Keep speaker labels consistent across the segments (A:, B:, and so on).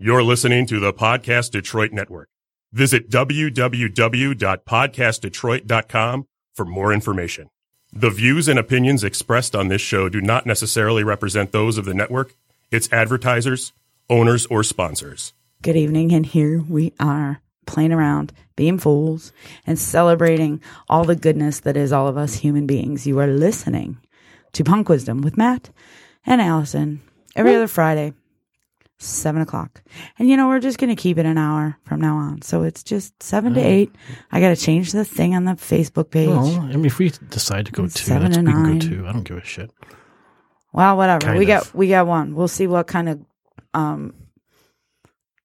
A: You're listening to the Podcast Detroit Network. Visit www.podcastdetroit.com for more information. The views and opinions expressed on this show do not necessarily represent those of the network, its advertisers, owners, or sponsors.
B: Good evening, and here we are playing around, being fools, and celebrating all the goodness that is all of us human beings. You are listening to Punk Wisdom with Matt and Allison every other Friday, seven o'clock. And you know, we're just going to keep it an hour from now on. So it's just seven to eight. I got to change the thing on the Facebook page.
C: Well, I mean, if we decide to go
B: It's
C: two,
B: seven
C: that's,
B: to
C: we can
B: nine.
C: go two. I don't give a shit.
B: Well, whatever.
C: Kind
B: we
C: of.
B: got we got one. We'll see what kind of um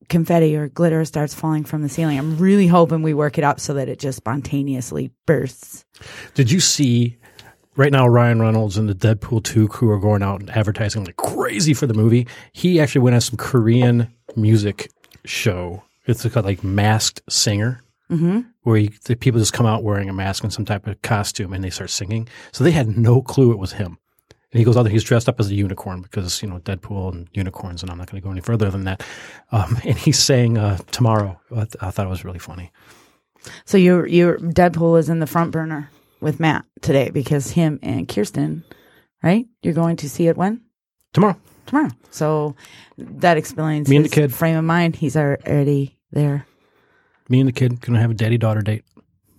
B: confetti or glitter starts falling from the ceiling. I'm really hoping we work it up so that it just spontaneously bursts.
C: Did you see right now Ryan Reynolds and the Deadpool 2 crew are going out and advertising like crazy for the movie? He actually went on some Korean music show. It's called like Masked Singer.
B: Mm-hmm.
C: Where you, the people just come out wearing a mask and some type of costume and they start singing. So they had no clue it was him. And he goes out there, he's dressed up as a unicorn because, you know, Deadpool and unicorns, and I'm not going to go any further than that. Um, and he's saying, uh, tomorrow. I, th- I thought it was really funny.
B: So your your Deadpool is in the front burner with Matt today because him and Kirsten, right? You're going to see it when
C: Tomorrow.
B: tomorrow. So that explains
C: Me and the kid.
B: frame of mind. He's already there.
C: Me and the kid going to have a daddy daughter date.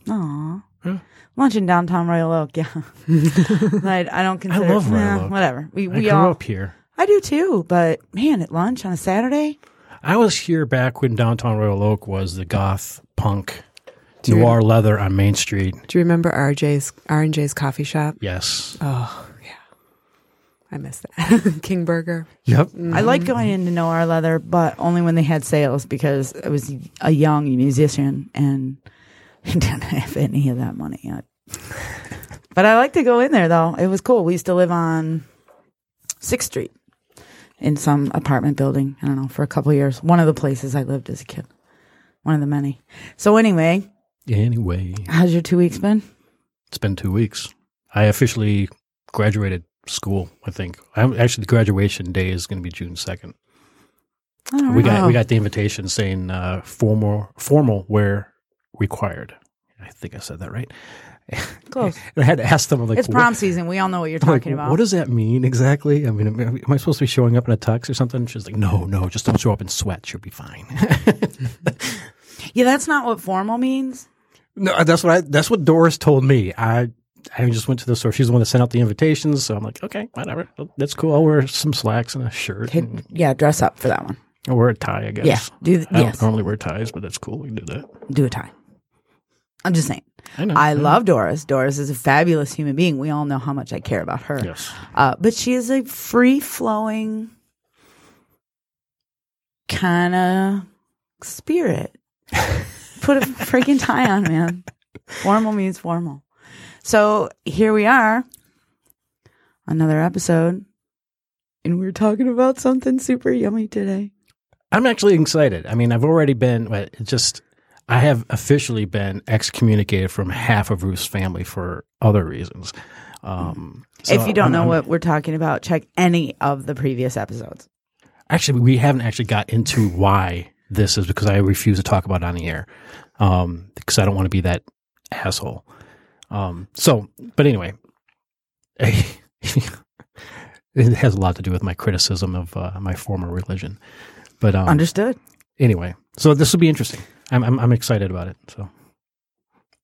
B: Aw.
C: Yeah.
B: Lunch in downtown Royal Oak, yeah. I, I don't consider.
C: I love Royal
B: yeah,
C: Oak.
B: Whatever. We
C: I
B: we
C: grew
B: all.
C: up here.
B: I do too, but man, at lunch on a Saturday,
C: I was here back when downtown Royal Oak was the goth punk
D: Do you-
C: noir leather on Main Street.
D: Do you remember RJ's R and J's coffee shop?
C: Yes.
D: Oh yeah, I miss that King Burger.
C: Yep.
B: I like mm. going into Noir Leather, but only when they had sales because I was a young musician and didn't have any of that money yet. but I like to go in there though. It was cool. We used to live on Sixth Street in some apartment building. I don't know for a couple of years. One of the places I lived as a kid. One of the many. So anyway,
C: Anyway,
B: how's your two weeks been?
C: it's been two weeks. I officially graduated school. I think. I'm, actually, the graduation day is going to be June second.
B: All
C: We got
D: Oh.
C: we got the invitation saying uh, formal formal wear required. I think I said that right.
B: Close.
C: I had to ask them like,
B: it's
C: what-
B: prom season. We all know what you're
C: I'm like,
B: talking about.
C: What does that mean exactly? I mean, am am I supposed to be showing up in a tux or something? She's like, no, no, just don't show up in sweats. You'll be fine.
B: yeah, that's not what formal means.
C: No, that's what I, that's what Doris told me. I, I just went to the store. She's the one that sent out the invitations. So I'm like, okay, whatever. That's cool. I'll wear some slacks and a shirt. And
B: yeah, dress up for that one.
C: I'll wear a tie, I guess.
B: Yeah, do th-
C: I don't
B: yes.
C: normally wear ties, but that's cool. We can do that.
B: Do a tie. I'm just saying.
C: I know.
B: I
C: know.
B: love Doris. Doris is a fabulous human being. We all know how much I care about her.
C: Yes.
B: Uh, but she is a free flowing kind of spirit. Put a freaking tie on, man. Formal means formal. So here we are, another episode, and we're talking about something super yummy today.
C: I'm actually excited. I mean, I've already been, but just, I have officially been excommunicated from half of Ruth's family for other reasons. Um, so
B: if you don't
C: I'm-
B: know
C: I'm-
B: what we're talking about, check any of the previous episodes.
C: actually, we haven't actually got into why this is because I refuse to talk about it on the air. Um, because I don't want to be that asshole. Um, so, but anyway, it has a lot to do with my criticism of uh, my former religion. But um,
B: Understood.
C: anyway, so this will be interesting. I'm, I'm I'm excited about it. So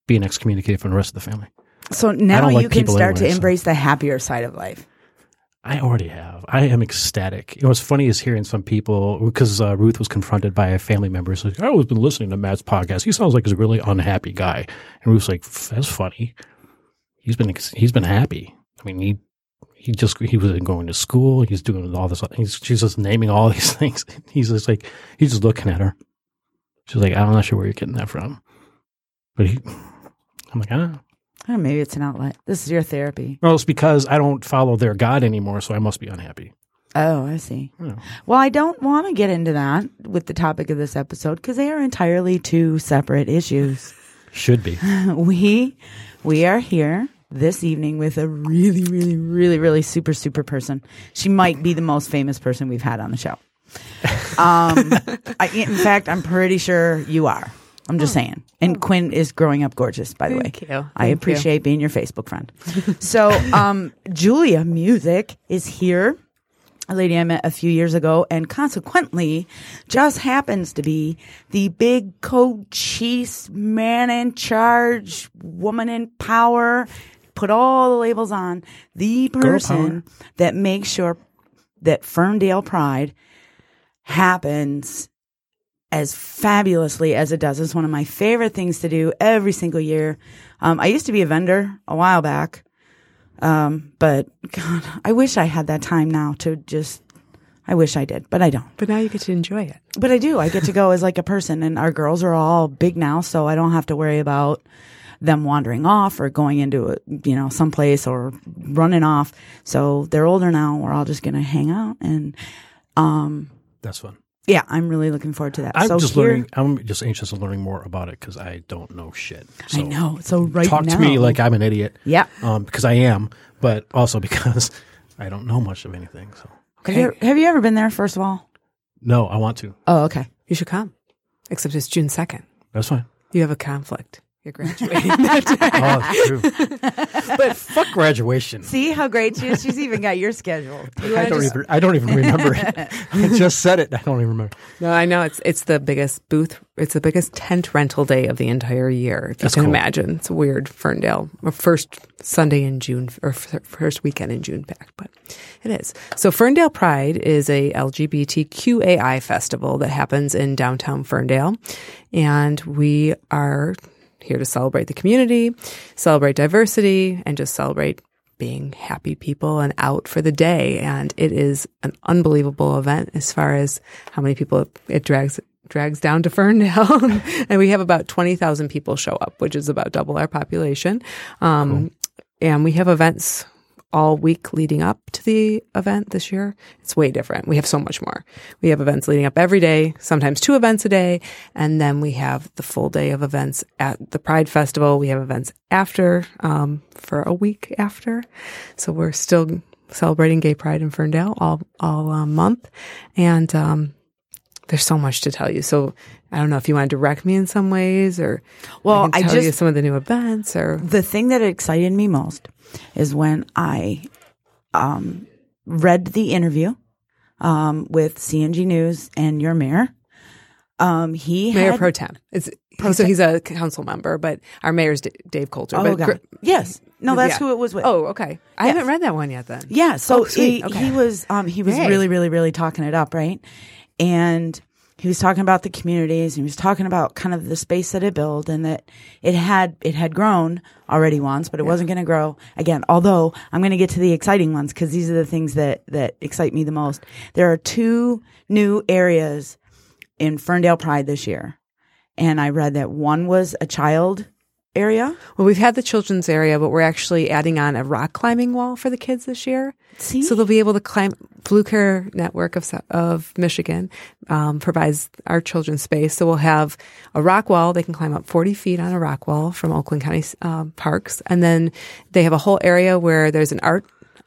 C: being excommunicated from the rest of the family.
B: So now
C: like
B: you can start to
C: anyway, so-
B: embrace the happier side of life.
C: I already have. I am ecstatic. You know, what's funny is hearing some people because uh, Ruth was confronted by a family member. Like, I've always been listening to Matt's podcast. He sounds like he's a really unhappy guy. And Ruth's like, that's funny. He's been he's been happy. I mean, he he just he was going to school. He's doing all this. He's, she's just naming all these things. He's just like he's just looking at her. She's like, I'm not sure where you're getting that from. But he, I'm like, ah.
B: Maybe it's an outlet. This is your therapy.
C: Well, it's because I don't follow their God anymore, so I must be unhappy.
B: Oh, I see.
C: Yeah.
B: Well, I don't want to get into that with the topic of this episode because they are entirely two separate issues.
C: Should be.
B: we we are here this evening with a really, really, really, really super, super person. She might be the most famous person we've had on the show. Um, I, in fact, I'm pretty sure you are. I'm just saying. And Quinn is growing up gorgeous, by the way.
D: Thank you.
B: I
D: Thank you.
B: appreciate being your Facebook friend. so, um, Julia Music is here. A lady I met a few years ago, and consequently, just happens to be the big coachese man in charge, woman in power. Put all the labels on the person that makes sure that Ferndale Pride happens as fabulously as it does. It's one of my favorite things to do every single year. Um, I used to be a vendor a while back, um, but God, I wish I had that time now to just. I wish I did, but I don't.
D: But now you get to enjoy it.
B: But I do. I get to go as like a person, and our girls are all big now, so I don't have to worry about them wandering off or going into a, you know someplace or running off. So they're older now. We're all just gonna hang out, and um,
C: That's fun.
B: Yeah, I'm really looking forward to that.
C: I'm
B: so
C: just
B: here-
C: learning. I'm just anxious of learning more about it because I don't know shit.
B: I know. So right
C: talk
B: now,
C: to me like I'm an idiot.
B: yeah.
C: Um, because I am, but also because I don't know much of anything. So
B: Have you, have you ever been there? First of all,
C: no, I want to.
B: oh, okay.
D: You should come. Except it's June 2nd.
C: That's fine.
D: You have a conflict. You're graduating that day.
C: Oh, that's true. but fuck graduation.
B: See how great she is. She's even got your schedule. You
C: I don't
B: just-
C: even. I don't even remember it. I just said it. I don't even remember.
D: No, I know it's it's the biggest booth. It's the biggest tent rental day of the entire year. If
C: That's
D: you can
C: cool.
D: imagine, it's weird. Ferndale, or first Sunday in June or first weekend in June back, but it is. So Ferndale Pride is a LGBTQAI festival that happens in downtown Ferndale, and we are here to celebrate the community, celebrate diversity, and just celebrate being happy people and out for the day. And it is an unbelievable event as far as how many people it drags drags down to Ferndale. and we have about 20,000 people show up, which is about double our population. Um, And we have events all week leading up to the event this year. It's way different. We have so much more. We have events leading up every day, sometimes two events a day. And then we have the full day of events at the Pride Festival. We have events after, um, for a week after. So we're still celebrating Gay Pride in Ferndale all, all um, month. And, um, there's so much to tell you. So I don't know if you want to direct me in some ways or
B: Well,
D: I,
B: I
D: can tell you
B: just-
D: some of the new events or
B: the thing that excited me most is when I um, read the interview um, with C&G News and your mayor. Um, he
D: Mayor
B: had,
D: Pro Tem. It's
B: Pro
D: so
B: Tem.
D: he's a council member, but our mayor's D- Dave Coulter.
B: Oh,
D: but
B: God.
D: gr-
B: yes, no, that's
D: Yeah.
B: who it was with.
D: Oh, okay. I
B: Yes.
D: haven't read that one yet. Then
B: Yeah, so
D: Oh,
B: he,
D: Okay.
B: he was um he was
D: Yay.
B: really really really talking it up, right? And he was talking about the communities and he was talking about kind of the space that it built and that it had it had grown already once, but it wasn't going to grow again. Although I'm going to get to the exciting ones because these are the things that that excite me the most. There are two new areas in Ferndale Pride this year. And I read that one was a child area.
D: Well, we've had the children's area, but we're actually adding on a rock climbing wall for the kids this year.
B: See?
D: So they'll be able to climb. Blue Care Network of of Michigan um, provides our children space. So we'll have a rock wall. They can climb up 40 feet on a rock wall from Oakland County um, parks, and then they have a whole area where there's an art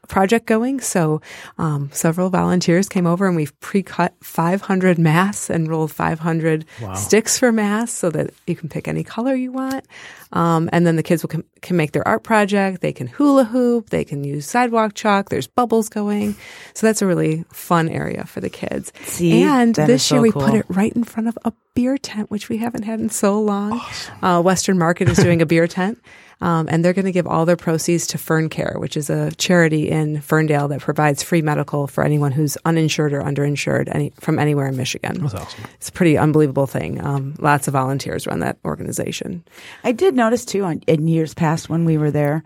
D: project going. So um, several volunteers came over and we've pre-cut 500 masks and rolled 500 sticks for masks so that you can pick any color you want. Um, and then the kids will can, can make their art project. They can hula hoop. They can use sidewalk chalk. There's bubbles going. So that's a really fun area for the kids.
B: See,
D: and this
B: is
D: year we
B: cool.
D: put it right in front of a beer tent, which we haven't had in so long. Uh, Western Market is doing a beer tent. Um, and they're going to give all their proceeds to Fern Care, which is a charity in Ferndale that provides free medical for anyone who's uninsured or underinsured any, from anywhere in Michigan.
C: That's awesome.
D: It's a pretty unbelievable thing. Um, lots of volunteers run that organization.
B: I did notice too on, in years past when we were there,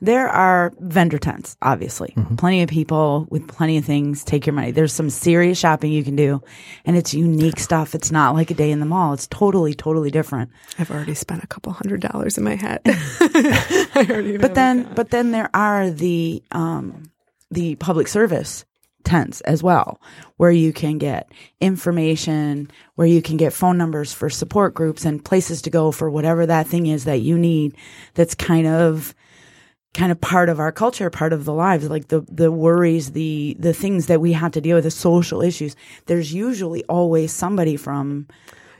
B: there are vendor tents, obviously. Plenty of people with plenty of things. Take your money. There's some serious shopping you can do, and it's unique stuff. It's not like a day in the mall. It's totally, totally different.
D: I've already spent a couple hundred dollars in my head. I already
B: But then, but then there are the um, the public service tents as well, where you can get information, where you can get phone numbers for support groups and places to go for whatever that thing is that you need. That's kind of kind of part of our culture, part of the lives, like the the worries, the the things that we have to deal with, the social issues. There's usually always somebody from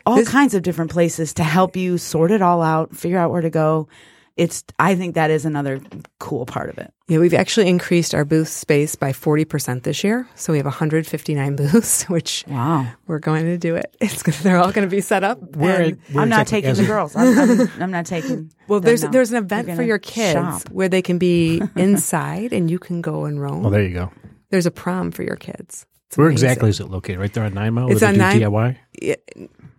B: all
D: This-
B: kinds of different places to help you sort it all out, figure out where to go. It's I think that is another cool part of it.
D: Yeah, we've actually increased our booth space by 40% this year. So we have 159 booths, which
B: Wow.
D: we're going to do it. It's they're all going to be set up.
C: Where,
D: and-
C: where
B: I'm not taking the
C: a-
B: girls. I'm, I'm, I'm not taking.
D: well, there's
B: now.
D: there's an event for your kids
B: shop.
D: where they can be inside and you can go and roam.
C: Oh, there you go.
D: There's a prom for your kids. It's
C: Where
D: amazing.
C: exactly is it located? Right there on Nine Mile?
D: It's
C: Does
D: on
C: do
D: Nine-
C: DIY?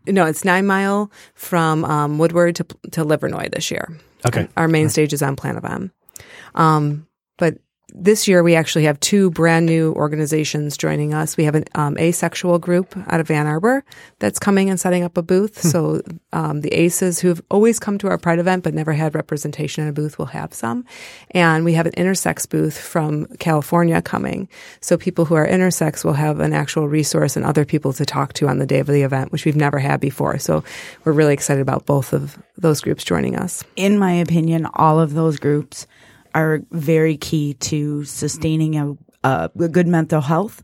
D: No, it's nine mile from um, Woodward to to Livernois this year.
C: Okay.
D: Our main stage is on Planet Bomb. Um, but this year we actually have two brand new organizations joining us. We have an um, asexual group out of Ann Arbor that's coming and setting up a booth. so um, the aces who've always come to our Pride event but never had representation in a booth will have some. And we have an intersex booth from California coming. So people who are intersex will have an actual resource and other people to talk to on the day of the event, which we've never had before. So we're really excited about both of those groups joining us.
B: in my opinion, all of those groups are very key to sustaining a, a good mental health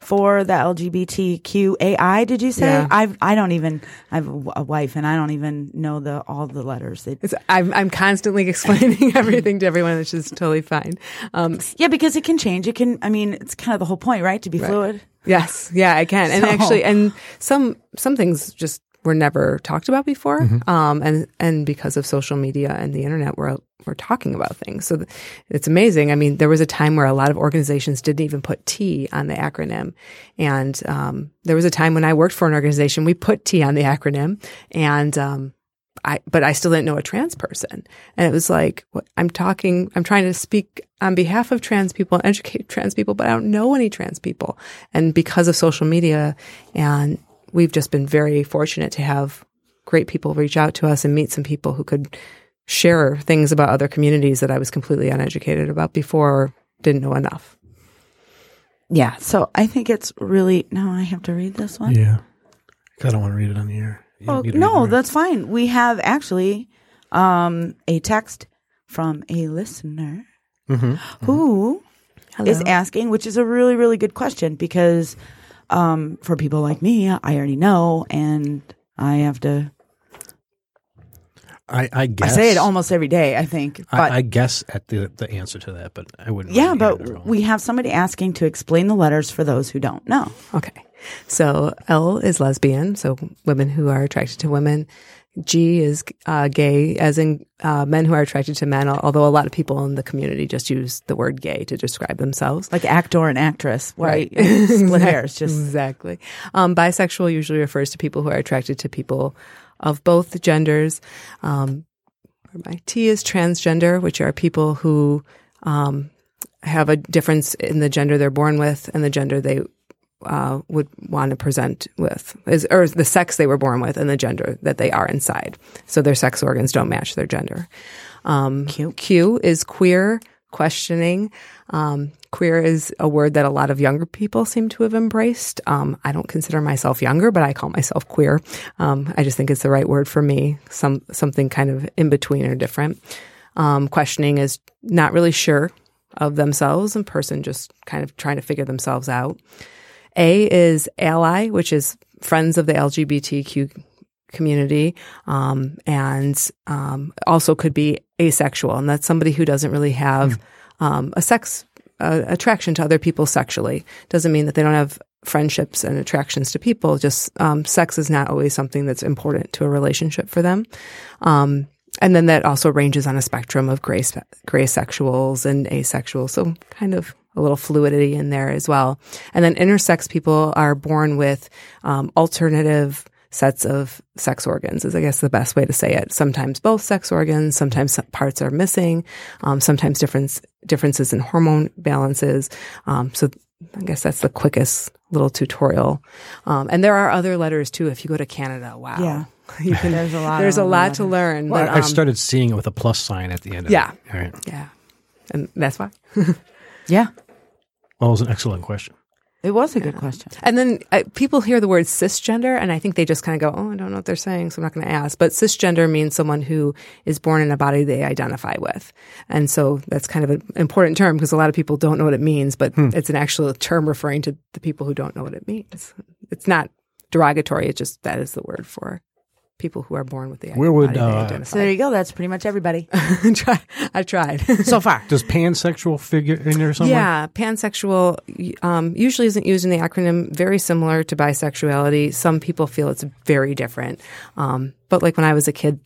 B: for the LGBTQAI. Did you say?
D: Yeah.
B: I've I don't even I have a wife and I don't even know the all the letters. It,
D: It's, I'm, I'm constantly explaining everything to everyone, which is totally fine. Um,
B: yeah, because it can change. It can. I mean, it's kind of the whole point, right? To be fluid.
D: yes, yeah, I can. And
B: So-
D: actually, and some some things just were never talked about before. Um, and and because of social media and the internet, we're we're talking about things. So th- it's amazing. I mean, there was a time where a lot of organizations didn't even put T on the acronym, and um, there was a time when I worked for an organization we put T on the acronym, and um, I, but I still didn't know a trans person. And it was like, what, I'm talking, I'm trying to speak on behalf of trans people and educate trans people, but I don't know any trans people. And because of social media, and we've just been very fortunate to have great people reach out to us and meet some people who could share things about other communities that I was completely uneducated about before or didn't know enough.
B: Yeah. So I think it's really. now I have to read this one.
C: Yeah. I don't want to read it on the air. You don't
B: Oh,
C: need to read
B: no, that's fine. We have actually um, a text from a listener
C: Mhm.
B: who is
D: Hello.
B: asking, which is a really, really good question because um, for people like me, I already know, and I have to.
C: I, I
B: I say it almost every day. I think, but
C: I, I guess at the the answer to that, but I wouldn't.
B: yeah,
C: really get it
B: but we have somebody asking to explain the letters for those who don't know.
D: Okay. So L is lesbian, so women who are attracted to women. G is uh, gay, as in uh, men who are attracted to men, although a lot of people in the community just use the word gay to describe themselves.
B: Like actor and actress, right?
D: Right.
B: Split hairs, just
D: exactly. Um, bisexual usually refers to people who are attracted to people of both genders. Um, my T is transgender, which are people who um, have a difference in the gender they're born with and the gender they uh, would want to present with, is, or the sex they were born with and the gender that they are inside. So their sex organs don't match their gender. Um, Q is queer, questioning. Um, queer is a word that a lot of younger people seem to have embraced. Um, I don't consider myself younger, but I call myself queer. Um, I just think it's the right word for me. Some something kind of in between or different. Um, questioning is not really sure of themselves, and person just kind of trying to figure themselves out. A is ally, which is friends of the LGBTQ community, um, and um, also could be asexual, and that's somebody who doesn't really have um, a sex uh, attraction to other people sexually. Doesn't mean that they don't have friendships and attractions to people. Just um, sex is not always something that's important to a relationship for them. Um, and then that also ranges on a spectrum of gray, gray sexuals and asexual. So kind of a little fluidity in there as well. And then intersex people are born with um, alternative sets of sex organs is I guess the best way to say it. Sometimes both sex organs, sometimes parts are missing, um, sometimes difference, differences in hormone balances. Um, so I guess that's the quickest little tutorial. Um, and there are other letters too. If you go to Canada, wow.
B: Yeah.
D: You can,
B: There's a lot
D: There's a
B: of
D: lot to learn.
C: Well,
D: but,
C: I
D: um,
C: started seeing it with a plus sign at the end. Of
D: Yeah.
C: It. All right.
D: yeah. And that's why.
B: yeah.
C: Well, it was an excellent question.
B: It was a good question.
D: And then uh, people hear the word cisgender, and I think they just kind of go, "Oh, I don't know what they're saying, so I'm not going to ask." But cisgender means someone who is born in a body they identify with, and so that's kind of an important term because a lot of people don't know what it means. But it's an actual term referring to the people who don't know what it means. It's not derogatory; it's just that is the word for people who are born with the
C: Where would,
D: body they
C: uh.
B: So there you go. That's pretty much everybody
D: Try, I tried.
B: so far.
C: Does pansexual figure in there somewhere?
D: Yeah, pansexual um, usually isn't used in the acronym. Very similar to bisexuality. Some people feel it's very different. Um, but like when I was a kid,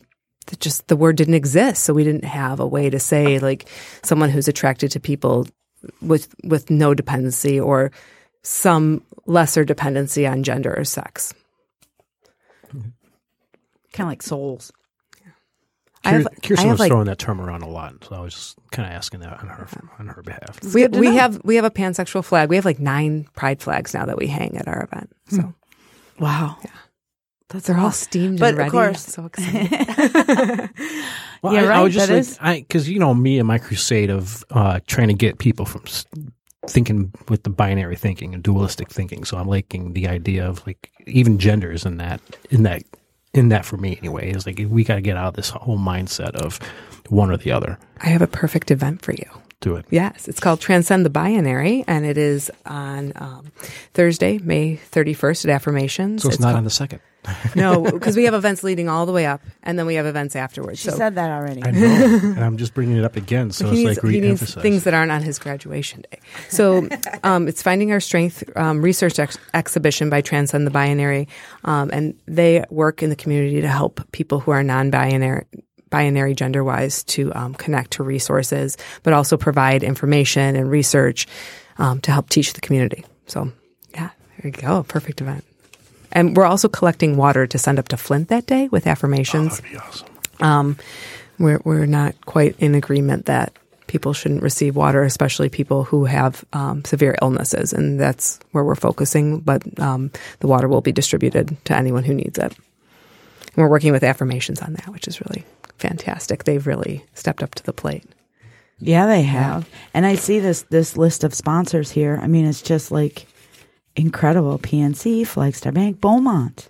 D: it just the word didn't exist, so we didn't have a way to say like someone who's attracted to people with with no dependency or some lesser dependency on gender or sex.
B: Kind of like souls.
D: I have-
C: Kir- Kirsten
D: I have,
C: was
D: like-
C: throwing that term around a lot, so I was just kind of asking that on her on her behalf.
D: We, we have we have a pansexual flag. We have like nine pride flags now that we hang at our event. So
B: Wow. That's
D: they're all
B: awesome.
D: steamed
B: But
D: and
B: of
D: ready.
B: course-
D: so excited.
C: Well,
B: Yeah,
C: I, I was just
B: that
C: like,
B: is-
C: because you know me and my crusade of uh, trying to get people from thinking with the binary thinking and dualistic thinking. So I'm liking the idea of like even genders in that in that in that for me anyway is like we got to get out of this whole mindset of one or the other.
D: I have a perfect event for you.
C: Do it.
D: Yes, it's called Transcend the Binary, and it is on um, Thursday, May 31st at Affirmations.
C: So it's, not
D: called-
C: on the second.
D: No, because we have events leading all the way up, and then we have events afterwards.
B: She
D: so
B: said that already.
C: I know, and I'm just bringing it up again. So
D: he
C: it's
D: needs,
C: like
D: he needs things that aren't on his graduation day. So um, it's Finding Our Strength um, research ex- exhibition by Transcend the Binary, um, and they work in the community to help people who are non-binary. Binary gender wise to um, connect to resources, but also provide information and research um, to help teach the community. So, yeah, there you go. Perfect event. And we're also collecting water to send up to Flint that day with affirmations
C: That'd be awesome.
D: um, we're we're not quite in agreement that people shouldn't receive water, especially people who have um, severe illnesses, and that's where we're focusing. But um, the water will be distributed to anyone who needs it. And we're working with affirmations on that, which is really fantastic. They've really stepped up to the plate.
B: Yeah, they have. And I see this this list of sponsors here. I mean, it's just like incredible. PNC, Flagstar Bank, Beaumont.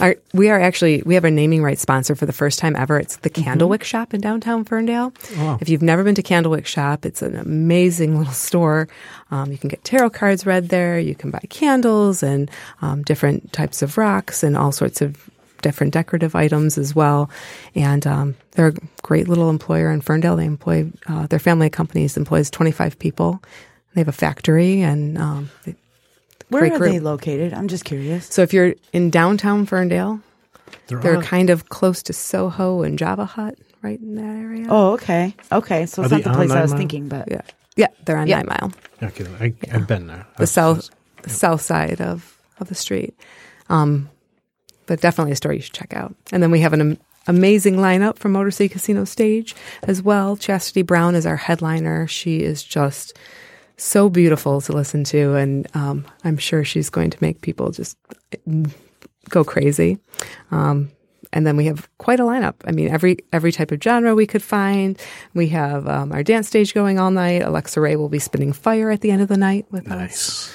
D: Our, we are actually we have a naming rights sponsor for the first time ever. It's the Candlewick Shop in downtown Ferndale.
C: wow.
D: If you've never been to Candlewick Shop, it's an amazing little store. Um, you can get tarot cards read there. You can buy candles and um, different types of rocks and all sorts of different decorative items as well. And um, they're a great little employer in Ferndale. They employ uh, their family companies employs twenty five people. They have a factory and um, they,
B: Where
D: Great
B: are
D: group.
B: they located? I'm just curious.
D: so if you're in downtown Ferndale, they're
C: are-
D: kind of close to Soho and Java Hut, right in that area.
B: Oh, okay. Okay. So
C: Are
B: it's not the place I was
C: Mile?
B: thinking, but
D: yeah, yeah, they're on
B: Yeah.
D: Nine Mile,
C: Okay, I, I've been there.
D: the south, the south side of of the street. Um, but definitely a store you should check out. And then we have an am- amazing lineup from Motor City Casino Stage as well. Chastity Brown is our headliner. She is just so beautiful to listen to, and um, I'm sure she's going to make people just go crazy. Um, and then we have quite a lineup. I mean, every every type of genre we could find. We have um, our dance stage going all night. Alexa Ray will be spinning fire at the end of the night with us.
C: Nice.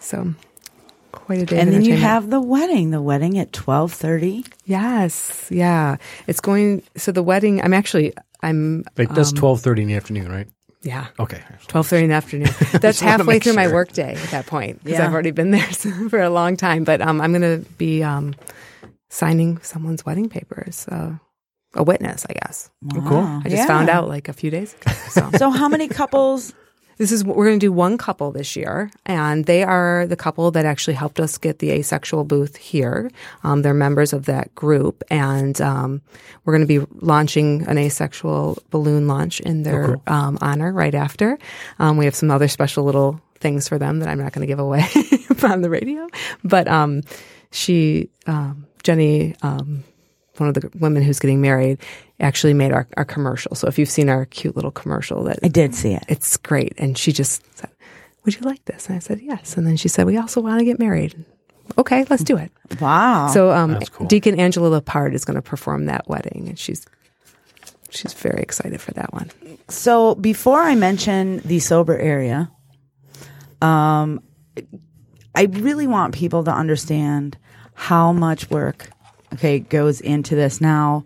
D: So quite a day.
B: and
D: of
B: then you have the wedding. The wedding at twelve thirty.
D: yes, yeah. It's going. So the wedding. I'm actually. I'm.
C: Like that's
D: um,
C: twelve thirty in the afternoon, right?
D: Yeah.
C: Okay.
D: Twelve thirty in the afternoon. That's halfway
C: make
D: through my workday at that point because
B: Yeah.
D: I've already been there for a long time. But um, I'm going to be um, signing someone's wedding papers. Uh, a witness, I guess.
C: cool.
D: I just found out like a few days ago. So
B: So how many couples?
D: This is what we're going to do one couple this year, and they are the couple that actually helped us get the asexual booth here. Um, they're members of that group, and um, we're going to be launching an asexual balloon launch in their um, honor right after. Um, we have some other special little things for them that I'm not going to give away on the radio, but um, she, um, Jenny. Um, one of the women who's getting married actually made our, our commercial. So if you've seen our cute little commercial that
B: I did see it.
D: it's great. And she just said, Would you like this? And I said, Yes. And then she said, We also want to get married. Okay, let's do it.
B: Wow.
D: So um,
C: That's cool.
D: Deacon Angela Lepard is going to perform that wedding, and she's she's very excited for that one.
B: So before I mention the sober area, um, I really want people to understand how much work okay goes into this now.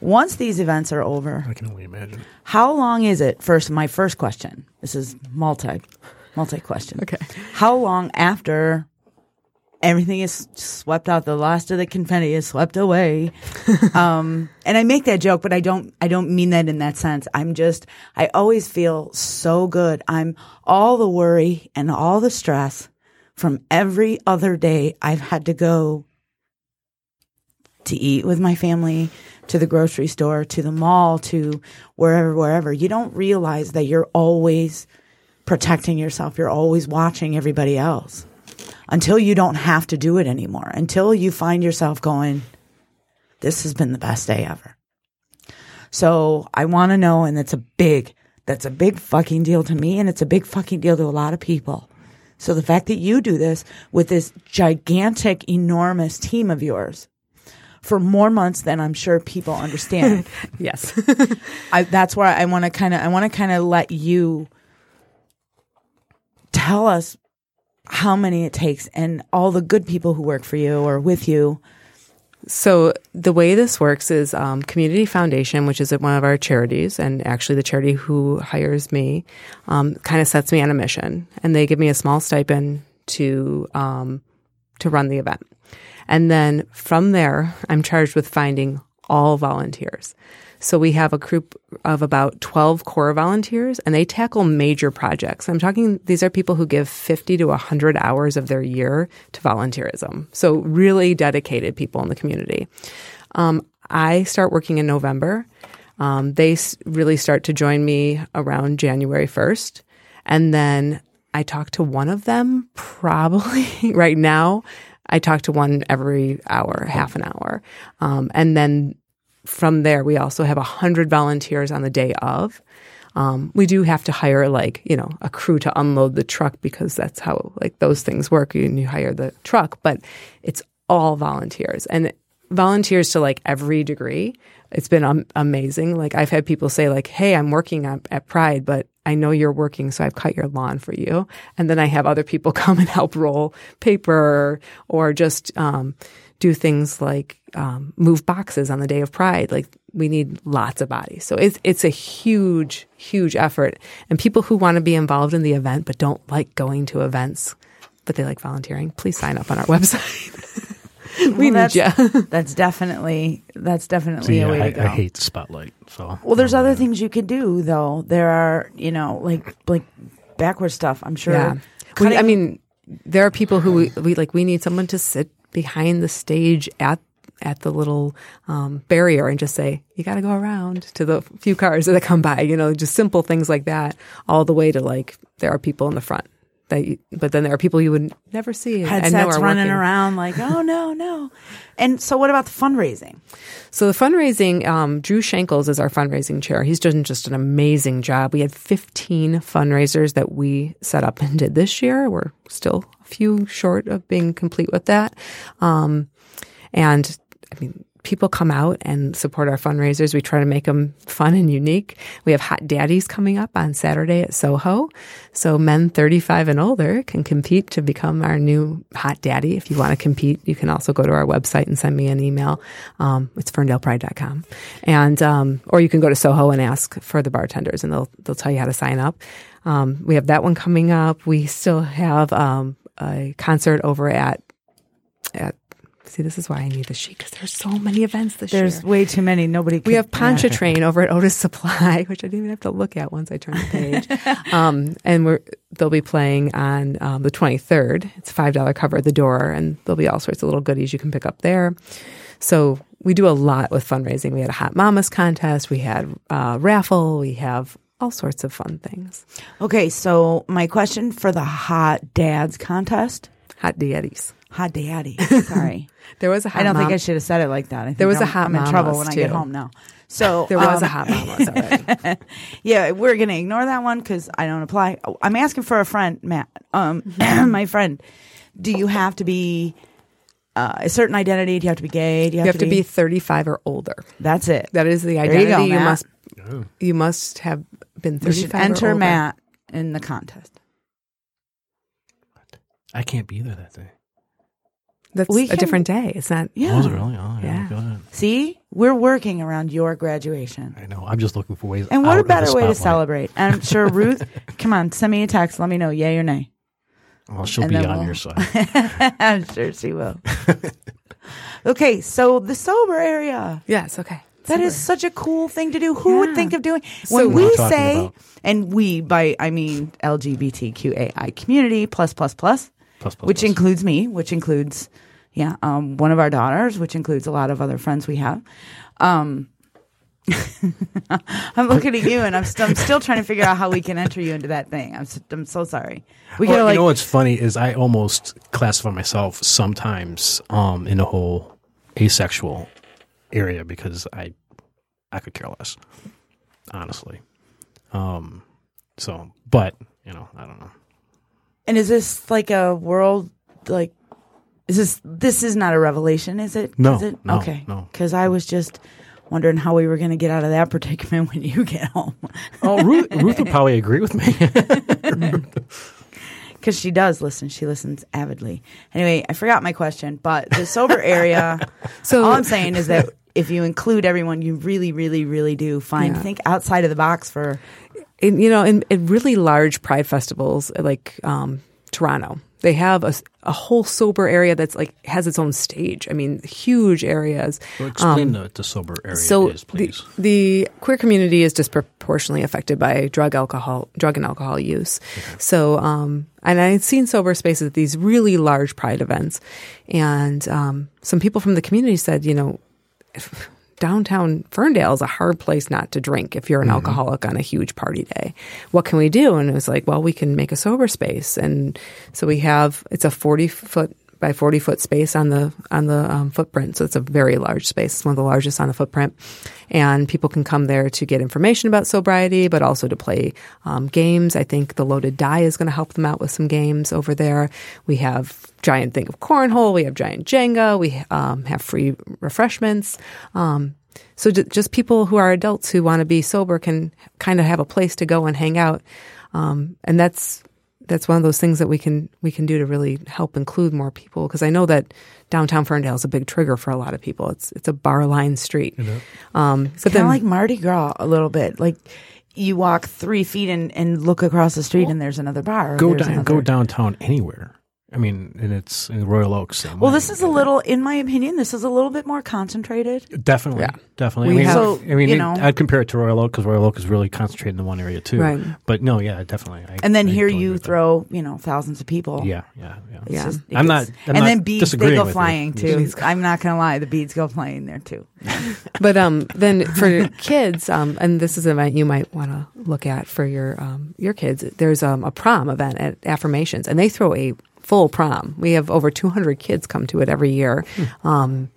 B: Once these events are over,
C: I can only imagine.
B: how long is it? First, my first question. This is multi, multi question.
D: Okay.
B: How long after everything is swept out, the last of the confetti is swept away? um, and I make that joke, but I don't. I don't mean that in that sense. I'm just. I always feel so good. I'm all the worry and all the stress from every other day I've had to go to eat with my family, to the grocery store, to the mall, to wherever, wherever. You don't realize that you're always protecting yourself. You're always watching everybody else until you don't have to do it anymore, until you find yourself going, this has been the best day ever. So I want to know, and that's a big, that's a big fucking deal to me, and it's a big fucking deal to a lot of people. So the fact that you do this with this gigantic, enormous team of yours for more months than I'm sure people understand.
D: Yes.
B: I, that's where I want to kind of I want to kind of let you tell us how many it takes and all the good people who work for you or with you.
D: So the way this works is um, Community Foundation, which is one of our charities, and actually the charity who hires me, um, kind of sets me on a mission, and they give me a small stipend to um, to run the event, and then from there, I'm charged with finding all volunteers. So we have a group of about 12 core volunteers and they tackle major projects. I'm talking, these are people who give 50 to 100 hours of their year to volunteerism. So really dedicated people in the community. Um, I start working in November. Um, they really start to join me around January 1st. And then I talk to one of them probably right now. I talk to one every hour, half an hour. Um, and then from there, we also have 100 volunteers on the day of. Um, we do have to hire like, you know, a crew to unload the truck because that's how like those things work. You, you hire the truck, but it's all volunteers and volunteers to like every degree. It's been um, amazing. Like I've had people say like, Hey, I'm working at, at Pride, but I know you're working, so I've cut your lawn for you. And then I have other people come and help roll paper or just, um, do things like um, move boxes on the day of Pride. Like we need lots of bodies, so it's it's a huge, huge effort. And people who want to be involved in the event but don't like going to events, but they like volunteering, please sign up on our website. we
B: Well,
D: need you.
B: that's, that's definitely that's definitely
C: yeah,
B: a way
C: I,
B: to go.
C: I hate the spotlight. So
B: well, there's other things you could do though. There are you know like like backward stuff. I'm sure.
D: Yeah. We, I mean, there are people who we, we like. We need someone to sit behind the stage at at the little um, barrier and just say, "You got to go around to the few cars that come by." You know, just simple things like that. All the way to like, there are people in the front that, you, but then there are people you would never see. and know
B: headsets running
D: working.
B: around like, oh no, no. And so, what about the fundraising?
D: So the fundraising, um, Drew Shankles is our fundraising chair. He's done just an amazing job. We had 15 fundraisers that we set up and did this year. We're still a few short of being complete with that. Um, and I mean, people come out and support our fundraisers. We try to make them fun and unique. We have Hot Daddies coming up on Saturday at Soho. So men 35 and older can compete to become our new Hot Daddy. If you want to compete, you can also go to our website and send me an email. Um, it's ferndalepride.com. And, um, or you can go to Soho and ask for the bartenders and they'll, they'll tell you how to sign up. Um, we have that one coming up. We still have, um, a concert over at, at, see, this is why I need the sheet because there's so many events this
B: There's
D: year.
B: There's way too many. Nobody.
D: We have Poncha Train over at Otus Supply, which I didn't even have to look at once I turned the page. um, and we're they'll be playing on um, the 23rd. It's a five dollar cover at the door, and there'll be all sorts of little goodies you can pick up there. So we do a lot with fundraising. We had a Hot Mamas contest. We had uh, raffle. We have all sorts of fun things.
B: Okay, so my question for the hot dads contest.
D: Hot daddies.
B: Hot daddy. Sorry.
D: There was a hot
B: I don't think I should have said it like that. I think
D: There was a
B: I'm,
D: hot
B: I'm in trouble
D: mamas,
B: when I get home now. So
D: There was
B: um,
D: a hot mamas already.
B: Yeah, we're gonna ignore that one because I don't apply. Oh, I'm asking for a friend, Matt. Um, my friend. Do you have to be uh, a certain identity? Do you have to be gay? Do you
D: You
B: have,
D: have to be 35 or older.
B: That's it.
D: That is the
B: you
D: identity.
B: go,
D: you
B: Matt.
D: must you must have been
B: We should
D: 35 or
B: enter
D: older.
B: Matt in the contest.
C: I can't be there that day.
D: That's
B: We
D: a
B: can-
D: different day. It's not.
B: Yeah.
C: Was it really? Oh, yeah.
D: Yeah.
B: See, we're working around your graduation.
C: I know. I'm just looking for ways.
B: And what
C: out
B: a better way to celebrate. And I'm sure Ruth, come on, send me a text. Let me know, yay or nay.
C: Well, she'll
B: And
C: be on
B: we'll-
C: your side.
B: I'm sure she will. okay, so the sober area.
D: Yes. Okay.
B: That is such a cool thing to do. Who would think of doing
D: So-
B: when
C: What
B: we
C: talking
B: say
C: about.
B: and we by I mean LGBTQAI community plus plus plus,
C: Plus, plus,
B: which
C: plus.
B: includes me, which includes yeah, um, one of our daughters, which includes a lot of other friends we have. Um, I'm looking at you, and I'm, st- I'm still trying to figure out how we can enter you into that thing. I'm, s- I'm so sorry. We
C: Well,
B: gotta like
C: you know what's funny is I almost classify myself sometimes um, in a whole asexual area because I I could care less, honestly. Um, so, but you know, I don't know.
B: And is this like a world like? Is this this is not a revelation? Is it?
C: No,
B: Is it?
C: no,
B: okay.
C: no.
B: Because I was just wondering how we were going to get out of that predicament when you get home.
C: Oh, Ruth, Ruth would probably agree with me.
B: Because she does listen. She listens avidly. Anyway, I forgot my question, but the sober area.
D: So-
B: all I'm saying is that if you include everyone, you really, really, really do find
D: Yeah.
B: think outside of the box for.
D: in, you know, in, in really large pride festivals like um, Toronto, they have a, a whole sober area that's like has its own stage. I mean, huge areas.
C: Well, explain the, the sober area
D: So
C: is,
D: the,
C: please.
D: the queer community is disproportionately affected by drug, alcohol, drug and alcohol use. So, um, and I've seen sober spaces at these really large pride events, and um, some people from the community said, you know, if downtown Ferndale is a hard place not to drink if you're an mm-hmm. alcoholic on a huge party day. What can we do? And it was like, well, we can make a sober space, and so we have it's a forty foot by 40 foot space on the on the um, footprint. So it's a very large space. It's one of the largest on the footprint, and people can come there to get information about sobriety, but also to play um, games. I think the loaded die is going to help them out with some games over there. We have giant thing of cornhole. We have giant Jenga. We um, have free refreshments. Um, so ju- just people who are adults who want to be sober can kind of have a place to go and hang out, um, and that's that's one of those things that we can we can do to really help include more people because I know that downtown Ferndale is a big trigger for a lot of people. It's it's a bar line street. Um, but
B: Kind
D: then
B: of like Mardi Gras a little bit. Like you walk three feet and, and look across the street, and there's another bar.
C: Go
B: there's
C: down, go downtown anywhere. I mean, and it's in Royal Oaks. same
B: Well,
C: way.
B: this is a little, in my opinion, this is a little bit more concentrated.
C: Definitely,
D: Yeah.
C: definitely.
D: We
C: I mean,
D: have-
B: So,
C: I mean,
B: you
C: it-
B: know-
C: I'd compare it to Royal Oak because Royal Oak is really concentrated in one area too.
D: Right.
C: But no, yeah, definitely. I,
B: And then
C: I
B: here you
C: with that.
B: throw, you know, thousands of people.
C: Yeah, yeah, yeah.
D: Yeah.
B: just-
C: I'm
B: gets-
C: not- I'm
B: and
C: not
B: then beads they go
C: with you.
B: flying too. I'm not gonna lie, the beads go flying there too.
D: but um, then for kids, um, and this is an event you might want to look at for your um, your kids. There's um, a prom event at Affirmations, and they throw a full prom. We have over 200 kids come to it every year. Um,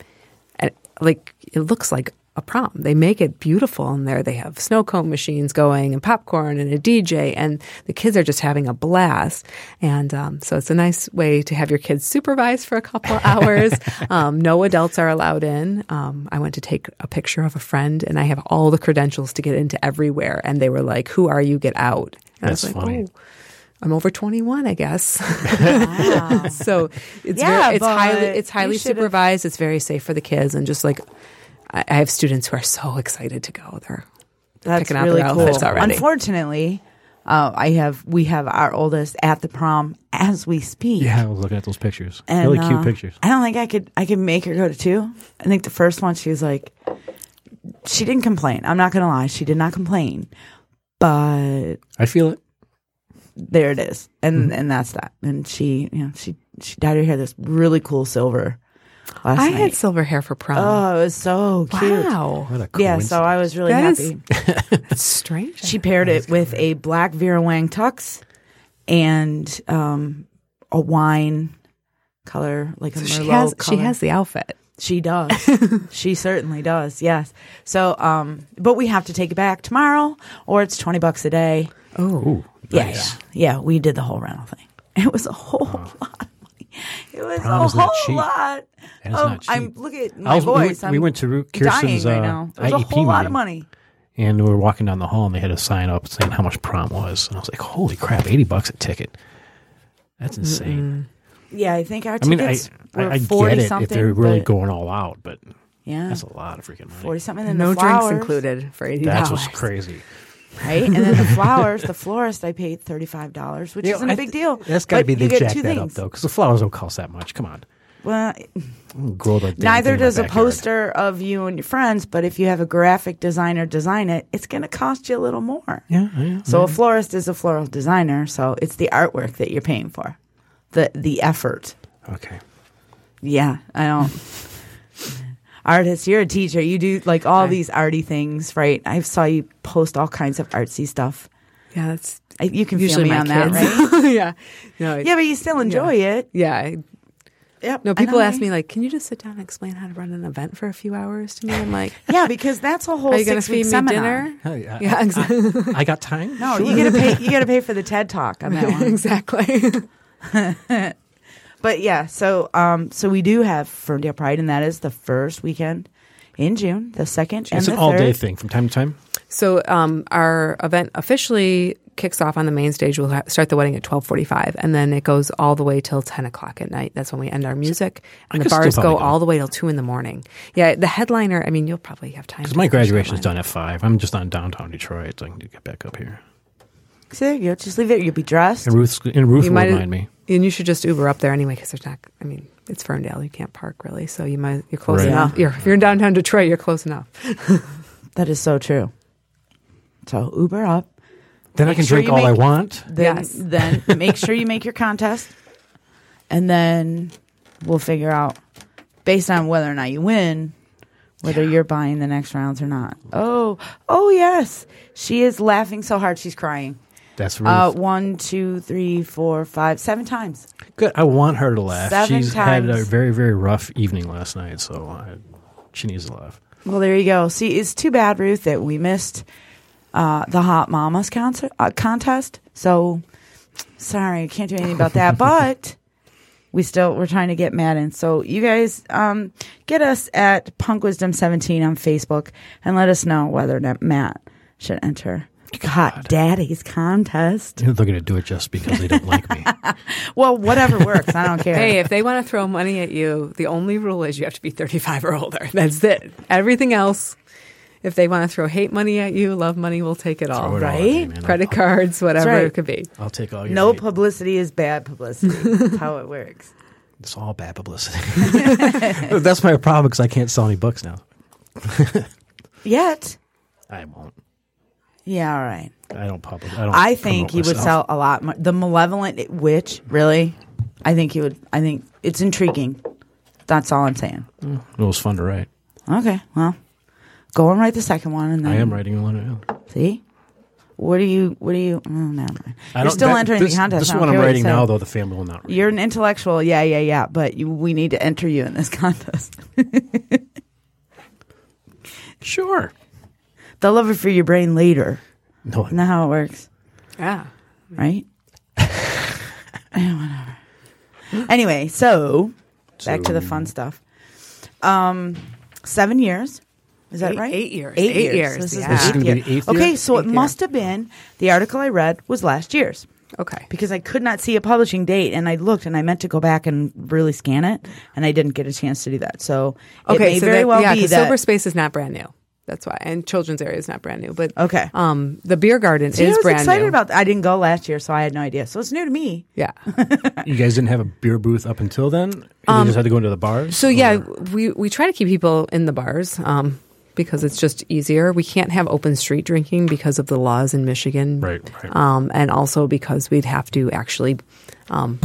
D: and like it looks like a prom. They make it beautiful in there. They have snow cone machines going and popcorn and a DJ, and the kids are just having a blast. And um, so it's a nice way to have your kids supervised for a couple hours. um, no adults are allowed in. Um, I went to take a picture of a friend, and I have all the credentials to get into everywhere. And they were like, "Who are you? Get out!" And
C: That's
D: I was like,
C: funny.
D: "Oh." I'm over 21, I guess.
B: Wow.
D: so it's
B: Yeah,
D: very, it's highly it's highly supervised. It's very safe for the kids, and just like I, I have students who are so excited to go. They're
B: That's
D: picking out
B: really
D: their
B: cool.
D: outfits already.
B: Unfortunately, uh, I have we have our oldest at the prom as we speak.
C: Yeah, I was looking at those pictures.
B: And,
C: really cute
B: uh,
C: pictures.
B: I don't think I could I could make her go to two. I think the first one she was like she didn't complain. I'm not gonna lie, she did not complain. But
C: I feel it.
B: There it is. And
C: Mm-hmm.
B: and that's that. And she you know, she she dyed her hair this really cool silver last
D: I
B: night.
D: had silver hair for prom.
B: oh, it was so cute.
D: wow,
C: What a
B: Yeah, so I was really
D: That is-
B: happy.
D: that's strange.
B: She paired it with a black Vera Wang tux and um, a wine color, like a
D: So
B: Merlot
D: she has
B: color.
D: she has the outfit.
B: She does. she certainly does. Yes. So, um, but we have to take it back tomorrow, or it's twenty bucks a day.
D: Oh,
C: Ooh,
B: Yeah,
C: nice.
B: yeah, yeah. We did the whole rental thing. It was a whole lot of money. It was
C: Prom
B: a whole
C: cheap.
B: lot.
C: That is
B: of-
C: not cheap.
B: I'm look at my
C: was- we
B: voice.
C: went- we
B: I'm
C: went to Ru-
B: dying
C: Kirsten's,
B: right
C: uh,
B: now. It was a
C: IEP
B: whole lot of money.
C: And we were walking down the hall, and they had a sign up saying how much prom was, and I was like, "Holy crap, eighty bucks a ticket! That's insane."
B: Yeah, I think our
C: I mean, I,
B: tickets
C: I,
B: were
C: I
B: forty
C: get it
B: something.
C: if they're really going all out, but
B: Yeah,
C: that's a lot of freaking money.
B: forty something. And
D: no
B: the flowers,
D: drinks included for eighty
C: That's
D: dollars.
C: what's crazy.
B: Right? And then the flowers, the florist, I paid thirty five dollars, which
C: You know,
B: isn't a big deal.
C: That's got to be
B: you
C: they jack that up though, because the flowers don't cost that much. Come on,
B: Well,
C: the.
B: neither
C: thing in my
B: does a poster of you and your friends. But if you have a graphic designer design it, it's going to cost you a little more.
C: Yeah, yeah.
B: So a florist is a floral designer. So it's the artwork that you're paying for, the the effort.
C: Okay.
B: Yeah, I don't. Artist, you're a teacher. You do like all these arty things, right? I saw you post all kinds of artsy stuff.
D: Yeah, that's
B: I, you can
D: usually
B: feel me on
D: kids.
B: that, right?
D: yeah, no,
B: yeah, but you still enjoy it.
D: yeah. I-
B: Yep.
D: No, people
B: know.
D: ask me like, "Can you just sit down and explain how to run an event for a few hours to me?" I'm like,
B: Yeah, because that's a whole
D: "Are you going to
B: six week
D: feed me
B: seminar.
D: dinner?"
C: Hey, I,
D: Yeah, exactly.
C: I got time.
B: No, you gotta pay. You gotta pay for the TED talk on that one.
D: exactly.
B: But yeah, so um, so we do have Ferndale Pride, and that is the first weekend in June, the second and
C: It's
B: the
C: an all day thing from time to time.
D: So um, our event officially kicks off on the main stage. We'll ha- start the wedding at twelve forty-five, and then it goes all the way till ten o'clock at night. That's when we end our music, and
C: I
D: the bars go
C: go.
D: all the way till two in the morning. Yeah, the headliner. I mean, you'll probably have time.
C: Because my
D: finish
C: graduation's
D: headliner.
C: done at five. I'm just on downtown Detroit, so I can get back up here.
B: So there you go. Just leave it. You'll be dressed.
C: And Ruth, and Ruth
D: You
C: will
D: might-
C: remind me.
D: And you should just Uber up there anyway, because there's not. I mean, it's Ferndale. You can't park really, so you might. You're close
C: Right.
D: enough. You're, if you're in downtown Detroit, you're close enough.
B: That is so true. So Uber up.
C: Then I can
B: sure
C: drink
B: you
C: all I want.
B: Then
D: Yes.
B: then make sure you make your contest, and then we'll figure out based on whether or not you win whether you're buying the next rounds or not. Oh oh yes, she is laughing so hard she's crying.
C: That's Ruth.
B: Uh, one, two, three, four, five, seven times.
C: Good. I want her to laugh.
B: Seven
C: She's had a very, very rough evening last night, so I, she needs to laugh.
B: Well, there you go. See, it's too bad, Ruth, that we missed uh, the Hot Mamas concert, uh, contest. So sorry, I can't do anything about that. but we still we're trying to get Matt in. So you guys um, get us at Punk Wisdom 17 on Facebook and let us know whether or not Matt should enter Hot Daddy's contest.
C: They're going to do it just because they don't like me.
B: Well, whatever works. I don't care.
D: Hey, if they want to throw money at you, the only rule is you have to be 35 or older. That's it. Everything else, if they want to throw hate money at you, love money will take it all.
C: Throw it all at
B: right?
C: me, man.
D: Credit cards, whatever
B: right.
D: it could be.
C: I'll take all your
B: no
C: hate.
B: publicity is bad publicity. That's how it works.
C: It's all bad publicity. That's my problem because I can't sell any books now.
B: Yet.
C: I won't.
B: Yeah, all right.
C: I don't publish. I don't.
B: I think he would
C: myself.
B: sell a lot more. The Malevolent Witch, really? I think he would. I think it's intriguing. That's all I'm saying.
C: Mm, it was fun to write.
B: Okay, well, go and write the second one, and then
C: I am writing one. now.
B: See, what do you? What do you? Oh, never mind. You're still
C: that-
B: entering
C: this,
B: the contest.
C: This is what I'm writing now, though. The family will not read.
B: You're an intellectual, yeah, yeah, yeah. But you, we need to enter you in this contest.
C: Sure.
B: They'll love it for your brain later.
C: No,
B: Isn't that how it works?
D: Yeah.
B: Right? Yeah, whatever. Anyway, so back to the fun stuff. Um, seven years. Is that
D: Eight-
B: right?
D: eight years.
B: Eight,
D: Eight
B: years.
D: years,
B: This is
D: yeah. This is
B: eighth
C: gonna
B: year.
C: be the eighth year?
B: Okay, so it
D: Eighth year.
B: must have been the article I read was last year's
D: Okay.
B: because I could not see a publishing date, and I looked and I meant to go back and really scan it, and I didn't get a chance to do that. So it
D: Okay.
B: may
D: so
B: very
D: that,
B: well
D: yeah,
B: be
D: 'cause
B: that.
D: Sober Space is not brand new. That's why. And Children's Area is not brand new. But
B: Okay.
D: um, the Beer Garden
B: See, I
D: is
B: was
D: brand
B: excited
D: new.
B: about. That. I didn't go last year, so I had no idea. So it's new to me.
D: yeah.
C: you guys didn't have a beer booth up until then. you just had to go into the bars.
D: Um, So yeah, we we try to keep people in the bars um, because it's just easier. We can't have open street drinking because of the laws in Michigan,
C: Right, right.
D: Um, and also because we'd have to actually um,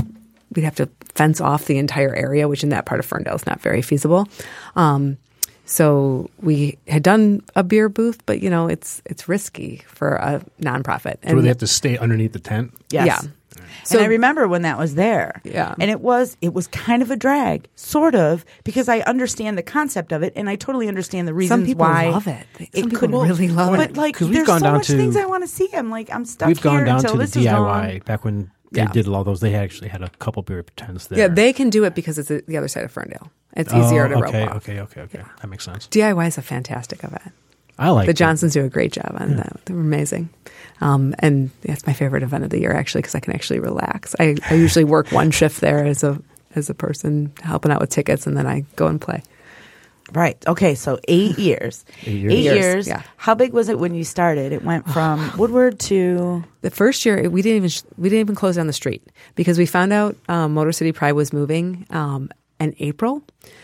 D: we'd have to fence off the entire area, which in that part of Ferndale is not very feasible. Um, so we had done a beer booth, but you know it's it's risky for a nonprofit.
C: So they have to stay underneath the tent.
B: Yes.
D: Yeah.
B: and I remember when that was there.
D: Yeah.
B: And it was it was kind of a drag, sort of, because I understand the concept of it and I totally understand the reasons Some
D: people
B: why
D: love it. They- some people
B: couldn't-
D: really love
B: but
D: it.
B: like
C: 'Cause we've
B: there's
C: gone
B: so
C: down
B: much
C: to-
B: things I want to see. I'm like I'm stuck
C: We've
B: here
C: gone down
B: until
C: to the
B: this gone.
C: DIY back when they
D: Yeah.
C: did all those. They actually had a couple beer tents there.
D: yeah, they can do it because it's the other side of Ferndale. It's
C: Oh,
D: easier to rope
C: okay,
D: off.
C: okay, okay, okay. That makes sense.
D: DIY is a fantastic event.
C: I like it. The.
D: Johnsons do a great job on that. They're amazing. Um, and that's my favorite event of the year, actually, because I can actually relax. I, I usually work one shift there as a as a person helping out with tickets, and then I go and play.
B: Right. Okay. So eight years.
C: Eight years.
B: Eight
D: Years,
B: years.
D: yeah.
B: How big was it when you started? It went from Woodward to.
D: The first year, we didn't even sh- we didn't even close down the street because we found out um, Motor City Pride was moving um, in April.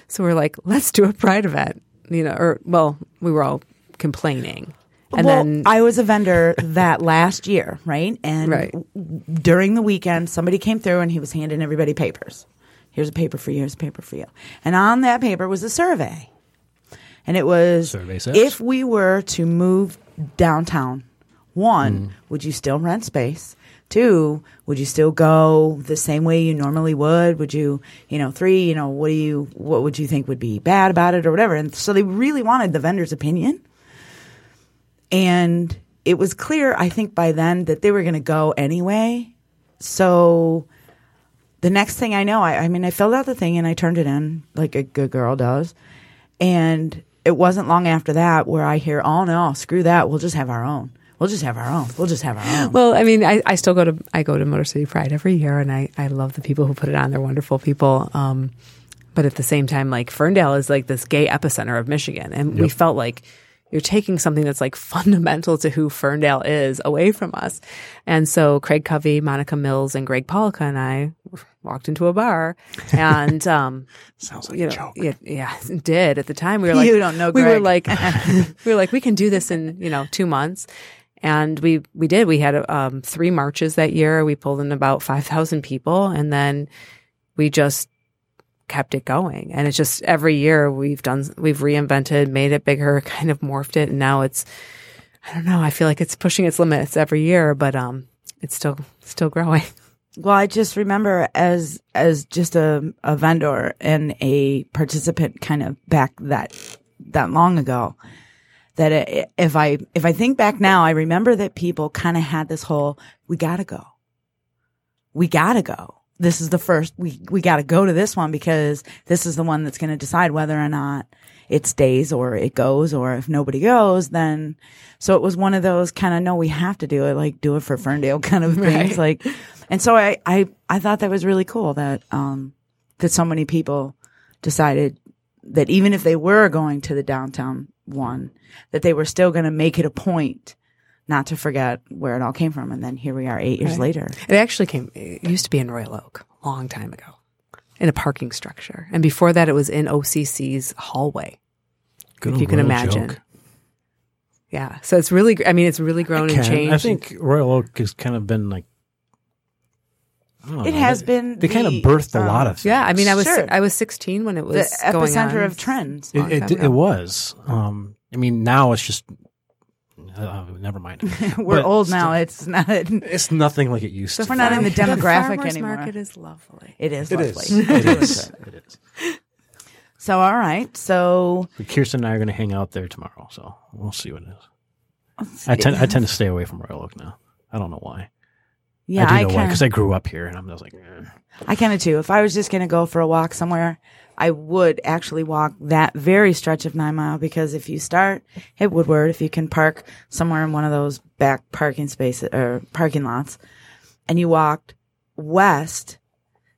D: So we're like, let's do a Pride event, you know. Or well, we were all complaining, and
B: well,
D: then
B: I was a vendor that last year, right? And
D: Right.
B: during the weekend, somebody came through and he was handing everybody papers. Here's a paper for you. Here's a paper for you. And on that paper was a survey. And it was if we were to move downtown, one, mm. would you still rent space? Two, would you still go the same way you normally would? Would you, you know, three, you know, what do you, what would you think would be bad about it or whatever? And so they really wanted the vendor's opinion. And it was clear, I think, by then that they were going to go anyway. So the next thing I know, I, I mean, I filled out the thing and I turned it in like a good girl does. And it wasn't long after that where I hear, oh no, screw that. We'll just have our own. We'll just have our own. We'll just have our own.
D: Well, I mean, I, I still go to I go to Motor City Pride every year, and I I love the people who put it on. They're wonderful people. Um, but at the same time, like Ferndale is like this gay epicenter of Michigan, and we felt like you're taking something that's like fundamental to who Ferndale is away from us. And so Craig Covey, Monica Mills, and Greg Polika and I walked into a bar, and um,
C: Sounds like
D: you
C: a
D: know,
C: joke.
D: yeah, yeah, it did at the time. We were like,
B: You don't know
D: We were like, we were like, we can do this in you know two months, and we we did. We had um, three marches that year. We pulled in about five thousand people, and then we just kept it going. And it's just every year we've done, we've reinvented, made it bigger, kind of morphed it, and now it's, I don't know. I feel like it's pushing its limits every year, but um, it's still still growing.
B: Well, I just remember as as just a, a vendor and a participant, kind of back that that long ago. That if I if I think back now, I remember that people kind of had this whole "we gotta go, we gotta go." This is the first we we gotta go to this one because this is the one that's going to decide whether or not it stays or it goes, or if nobody goes, then. So it was one of those kind of no, we have to do it, like do it for Ferndale kind of things, like. And so I, I, I thought that was really cool that, um, that so many people decided that even if they were going to the downtown one, that they were still going to make it a point not to forget where it all came from. And then here we are eight years
D: Right.
B: later.
D: It actually came, it used to be in Royal Oak a long time ago in a parking structure. And before that, it was in OCC's hallway.
C: Good
D: if you can imagine.
C: joke.
D: Yeah. So it's really, I mean, it's really grown and changed.
C: I think Royal Oak has kind of been like. I
B: It
C: know,
B: has
C: they-
B: been
C: They kind of
B: the,
C: birthed a
B: um,
C: lot of. Things.
D: yeah. I mean, I was,
B: Sure.
D: I was 16 when it was
B: The
D: going
B: epicenter
D: on.
B: of trends.
C: It, it, it was. Um, I mean, now it's just. Uh, never mind.
B: We're
C: But
B: old now. It's not.
C: It's nothing like it used
B: So
C: to.
B: if we're not in the
C: be.
B: demographic
D: farmer's
B: anymore.
D: market is lovely.
B: It is
C: It
B: lovely.
C: is. It is. It is.
B: So all right. So
C: But Kirsten and I are going to hang out there tomorrow, so we'll see what it is. I tend I tend to stay away from Royal Oak now. I don't know why.
B: yeah,
C: I
B: I,
C: do know why because I grew up here, and I'm just like, eh.
B: I kind of too. If I was just going to go for a walk somewhere, I would actually walk that very stretch of nine mile because if you start at Woodward, if you can park somewhere in one of those back parking spaces or parking lots, and you walked west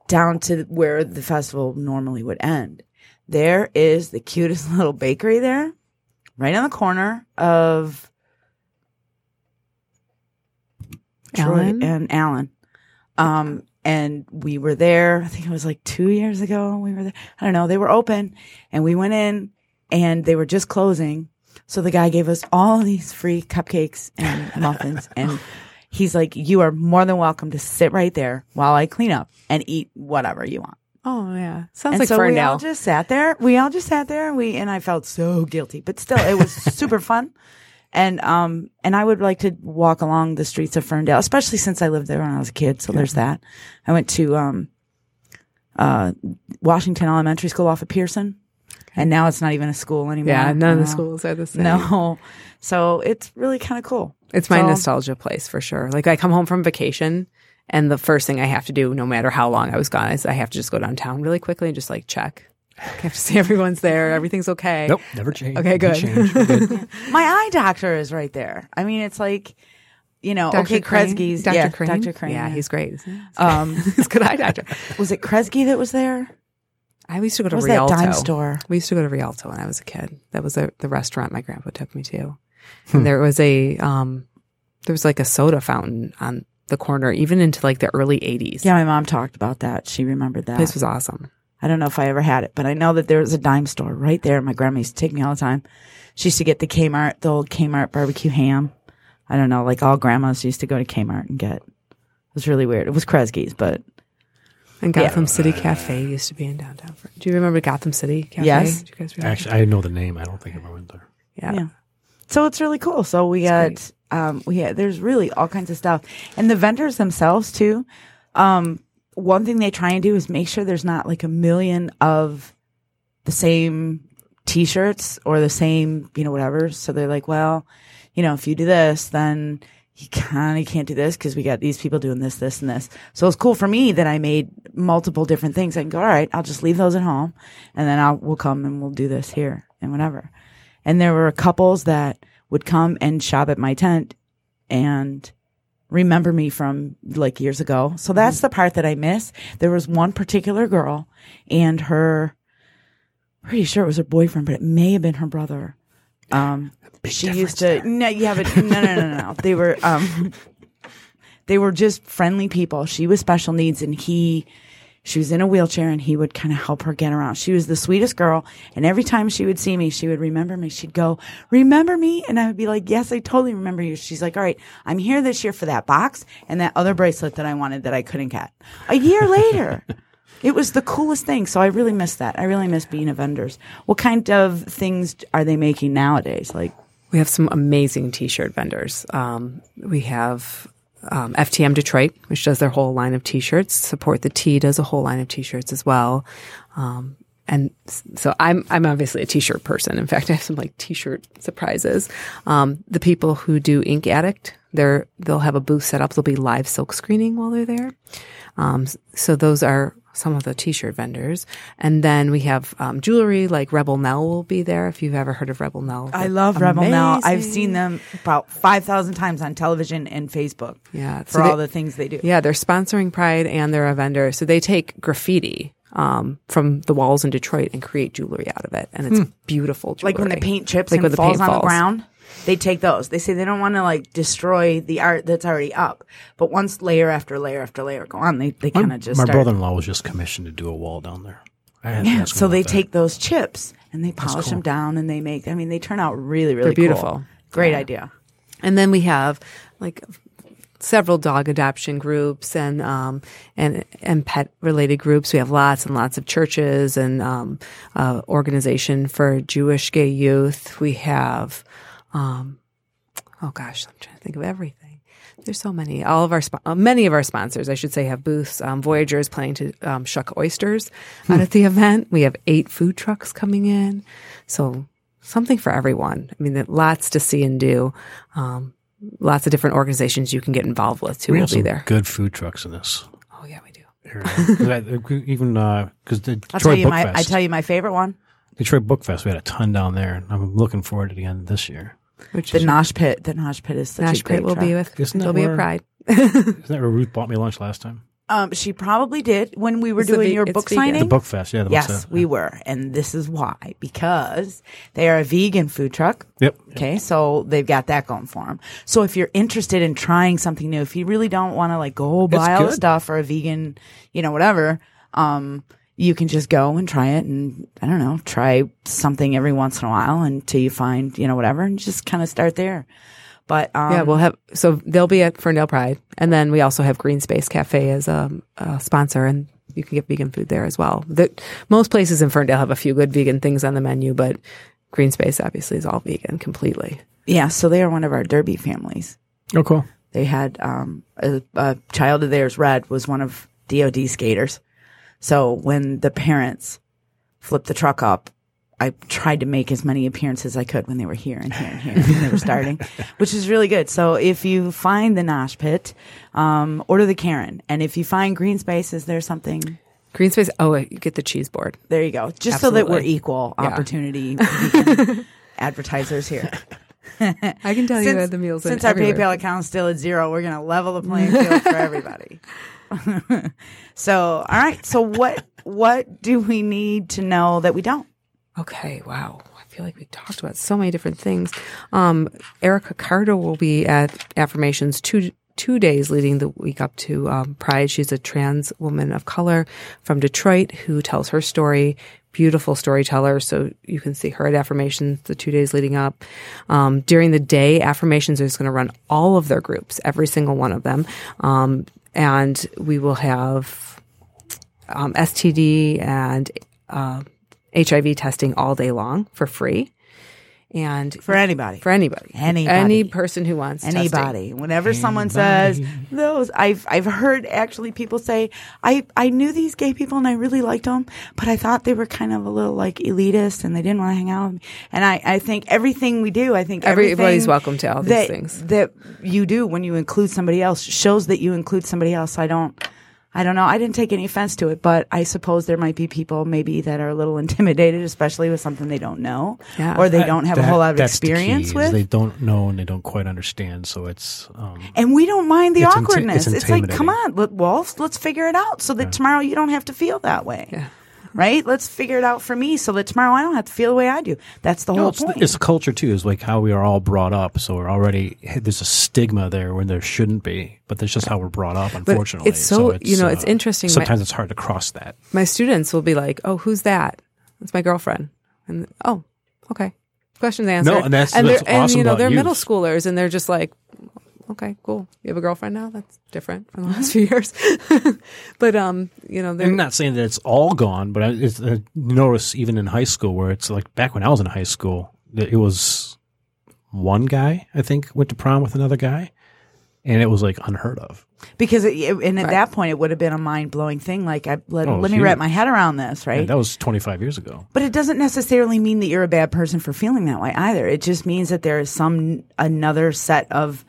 B: down to where the festival normally would end, there is the cutest little bakery there, right on the corner of Troy
D: Allen?
B: and Allen. Um, and we were there. I think it was like two years ago. We were there. I don't know. They were open, and we went in, and they were just closing. So the guy gave us all these free cupcakes and muffins, and he's like, "You are more than welcome to sit right there while I clean up and eat whatever you want."
D: Oh, yeah. Sounds
B: and
D: like
B: so we
D: Ferndale.
B: all just sat there. We all just sat there, and we and I felt so guilty, but still, it was super fun. And um and I would like to walk along the streets of Ferndale, especially since I lived there when I was a kid. So there's that. I went to um uh Washington Elementary School off of Pearson, and now it's not even a school anymore.
D: yeah. None of the schools are the same.
B: No, so it's really kind of cool.
D: It's my
B: So-
D: nostalgia place for sure. Like I come home from vacation and the first thing I have to do, no matter how long I was gone, is I have to just go downtown really quickly and just like check. I have to see everyone's there, everything's okay.
C: nope, never change.
D: Okay, good.
C: change. We're good.
B: My eye doctor is right there. I mean, it's like you know,
D: Dr.
B: okay,
D: Crane?
B: Kresge's,
D: Dr.
B: yeah,
D: Crane?
B: Dr. Crane,
D: Yeah, he's great. he?
B: um,
D: He's a good eye doctor.
B: was it Kresge that was there?
D: I used to go to
B: What was
D: Rialto.
B: that dime store?
D: We used to go to Rialto when I was a kid. That was the the restaurant my grandpa took me to.
B: Hmm.
D: And there was a um there was like a soda fountain on the corner, even into like the early eighties.
B: Yeah, my mom talked about that. She remembered that.
D: This was awesome.
B: I don't know if I ever had it, but I know that there was a dime store right there. My grandma used to take me all the time. She used to get the Kmart, the old Kmart barbecue ham. I don't know, like all grandmas used to go to Kmart and get. It was really weird. It was Kresge's, but
D: And Gotham City Cafe used to be in downtown. Do you remember Gotham City Cafe?
B: Yes.
D: Did you guys remember?
C: Actually, I know the name. I don't think I ever went there.
D: yeah.
B: yeah. So it's really cool. So we got, um, we had, there's really all kinds of stuff. And the vendors themselves too. Um, one thing they try and do is make sure there's not like a million of the same t-shirts or the same, you know, whatever. So they're like, well, you know, if you do this, then you kind of can't do this because we got these people doing this, this, and this. So it's cool for me that I made multiple different things. I can go, all right, I'll just leave those at home and then I'll, we'll come and we'll do this here and whatever. And there were couples that would come and shop at my tent and remember me from like years ago. So that's the part that I miss. There was one particular girl and her, pretty sure it was her boyfriend, but it may have been her brother. Um, she used to, no, yeah, but no, no, no, no, no. They were, um, they were just friendly people. She was special needs and he, she was in a wheelchair and he would kind of help her get around. She was the sweetest girl. And every time she would see me, she would remember me. She'd go, remember me? And I would be like, yes, I totally remember you. She's like, all right, I'm here this year for that box and that other bracelet that I wanted that I couldn't get. A year later. It was the coolest thing. So I really miss that. I really miss being a vendors. What kind of things are they making nowadays? Like,
D: We have some amazing T-shirt vendors. Um, we have um, FTM Detroit, which does their whole line of T-shirts. Support the T does a whole line of T-shirts as well. Um, and so I'm I'm obviously a T-shirt person. In fact, I have some like T-shirt surprises. Um, the people who do Ink Addict, they're they'll have a booth set up. There'll be live silk screening while they're there. Um, so those are some of the t-shirt vendors. And then we have um, jewelry like Rebel Nell will be there if you've ever heard of Rebel Nell.
B: I love Rebel Nell. I've seen them about 5,000 times on television and Facebook.
D: Yeah,
B: For
D: so
B: all
D: they-
B: the things they do.
D: Yeah, they're sponsoring Pride and they're a vendor. So they take graffiti um, from the walls in Detroit and create jewelry out of it. And it's beautiful jewelry.
B: Hmm. Like when the paint chips
D: Like
B: and
D: when the
B: falls
D: paint
B: on the ground, they take those. They say they don't want to like destroy the art that's already up. But once layer after layer after layer go on, they, they kind of just
C: My brother-in-law was just commissioned to do a wall down there. I
B: Yeah, so they
C: that.
B: take those chips and they polish
C: cool.
B: them down and they make. I mean, they turn out really, really
D: They're
B: cool.
D: beautiful.
B: Great idea.
D: And then we have like several dog adoption groups and um, and and pet related groups. We have lots and lots of churches and um, uh, organization for Jewish gay youth. We have um, oh gosh, I'm trying to think of everything. There's so many. All of our spo- uh, many of our sponsors, I should say, have booths. Um, Voyager is planning to um, shuck oysters out at the event. We have eight food trucks coming in, so something for everyone. I mean, lots to see and do. Um, lots of different organizations you can get involved with too.
C: We
D: will
C: have
D: be
C: some
D: there.
C: good food trucks in this
D: Oh yeah, we do.
C: area. 'Cause I- even because the
B: I'll
C: Detroit
B: tell you
C: Book
B: my.
C: Fest,
B: I tell you my favorite one.
C: Detroit Book Fest, we had a ton down there, I'm looking forward to it again this year.
D: Which
B: The
D: is
B: Nosh Pit. The Nosh Pit is such
D: Nosh
B: a great
D: Pit will
B: truck.
D: be with.
C: Isn't that
D: There'll be a
C: where-
D: pride.
C: Isn't that where Ruth bought me lunch last time?
B: Um, she probably did when we were
D: It's the
B: doing
D: ve-
B: your
D: it's
B: book
D: vegan.
B: signing.
C: The Book Fest, yeah. The
B: Yes,
C: book fest.
B: we were, and this is why because they are a vegan food truck.
C: Yep.
B: Okay, so they've got that going for them. So if you're interested in trying something new, if you really don't want to like go buy all the
C: good.
B: stuff for a vegan, you know, whatever, um, you can just go and try it, and I don't know, try something every once in a while until you find, you know, whatever, and just kind of start there. But um,
D: yeah, we'll have. So they'll be at Ferndale Pride, and then we also have Green Space Cafe as a, a sponsor, and you can get vegan food there as well. The, most places in Ferndale have a few good vegan things on the menu, but Green Space obviously is all vegan completely.
B: yeah, so they are one of our Derby families.
C: Oh, cool.
B: They had um, a, a child of theirs, Red, was one of DoD skaters. So when the parents flipped the truck up, I tried to make as many appearances as I could when they were here and here and here when they were starting, which is really good. So if you find the Nosh Pit, um, order the Karen, and if you find Green Space, is there something?
D: Green Space. Oh, you get the cheese board.
B: There you go. Just so that we're equal
D: Yeah.
B: opportunity advertisers here.
D: I can tell you had the meals
B: since our
D: everywhere.
B: PayPal account is still at zero, we're going to level the playing field for everybody. so, all right. So, what what do we need to know that we don't?
D: Okay, wow. I feel like we talked about so many different things. Um, Erica Carter will be at Affirmations two two days leading the week up to um, Pride. She's a trans woman of color from Detroit who tells her story. Beautiful storyteller, so you can see her at Affirmations the two days leading up. Um, during the day, Affirmations is going to run all of their groups, every single one of them, um, and we will have um, STD and uh, HIV testing all day long for free. And
B: For anybody.
D: for anybody,
B: Anybody.
D: any person who wants testing.
B: Anybody. Whenever someone says those, I've I've heard actually people say, I I knew these gay people and I really liked them, but I thought they were kind of a little like elitist and they didn't want to hang out with me. And I I think everything we do, I think
D: Everybody's welcome to all these
B: that,
D: things.
B: that you do when you include somebody else shows that you include somebody else. I don't. I don't know. I didn't take any offense to it, but I suppose there might be people maybe that are a little intimidated, especially with something they don't know
D: Yeah.
B: or they
C: That-
B: don't have a whole lot of
C: that's the key,
B: experience with.
C: They don't know and they don't quite understand. So it's um,
B: And we don't mind the
C: It's inti-
B: awkwardness.
C: it's
B: It's, like, come on, let, Wolf, let's figure it out so that tomorrow you don't have to feel that way.
D: Yeah.
B: Right? Let's figure it out for me so that tomorrow I don't have to feel the way I do. That's the
C: No,
B: whole
C: it's,
B: point.
C: it's a culture too. Is like how we are all brought up. So we're already there's a stigma there when there shouldn't be, but that's just how we're brought up. Unfortunately,
D: it's so- you know, it's interesting. Uh, my-
C: Sometimes it's hard to cross that.
D: My students will be like, "Oh, who's that?" It's my girlfriend. And oh, okay. Questions answered.
C: and that's-
D: and
C: that's
D: they're, and you know they're
C: youth.
D: middle schoolers, and they're just like, "Okay, cool. You have a girlfriend now? That's different from the last few years." but um, you know, they're
C: I'm not saying that it's all gone, but I, it's, I notice even in high school where it's like back when I was in high school, that it was one guy I think went to prom with another guy, and it was like unheard of.
B: because, it, it- and at
D: Right.
B: that point, it would have been a mind blowing thing. Like, I, let,
C: Oh,
B: let me
C: huge.
B: wrap my head around this, right?
C: And that was 25 years ago.
B: But it doesn't necessarily mean that you're a bad person for feeling that way either. It just means that there is some another set of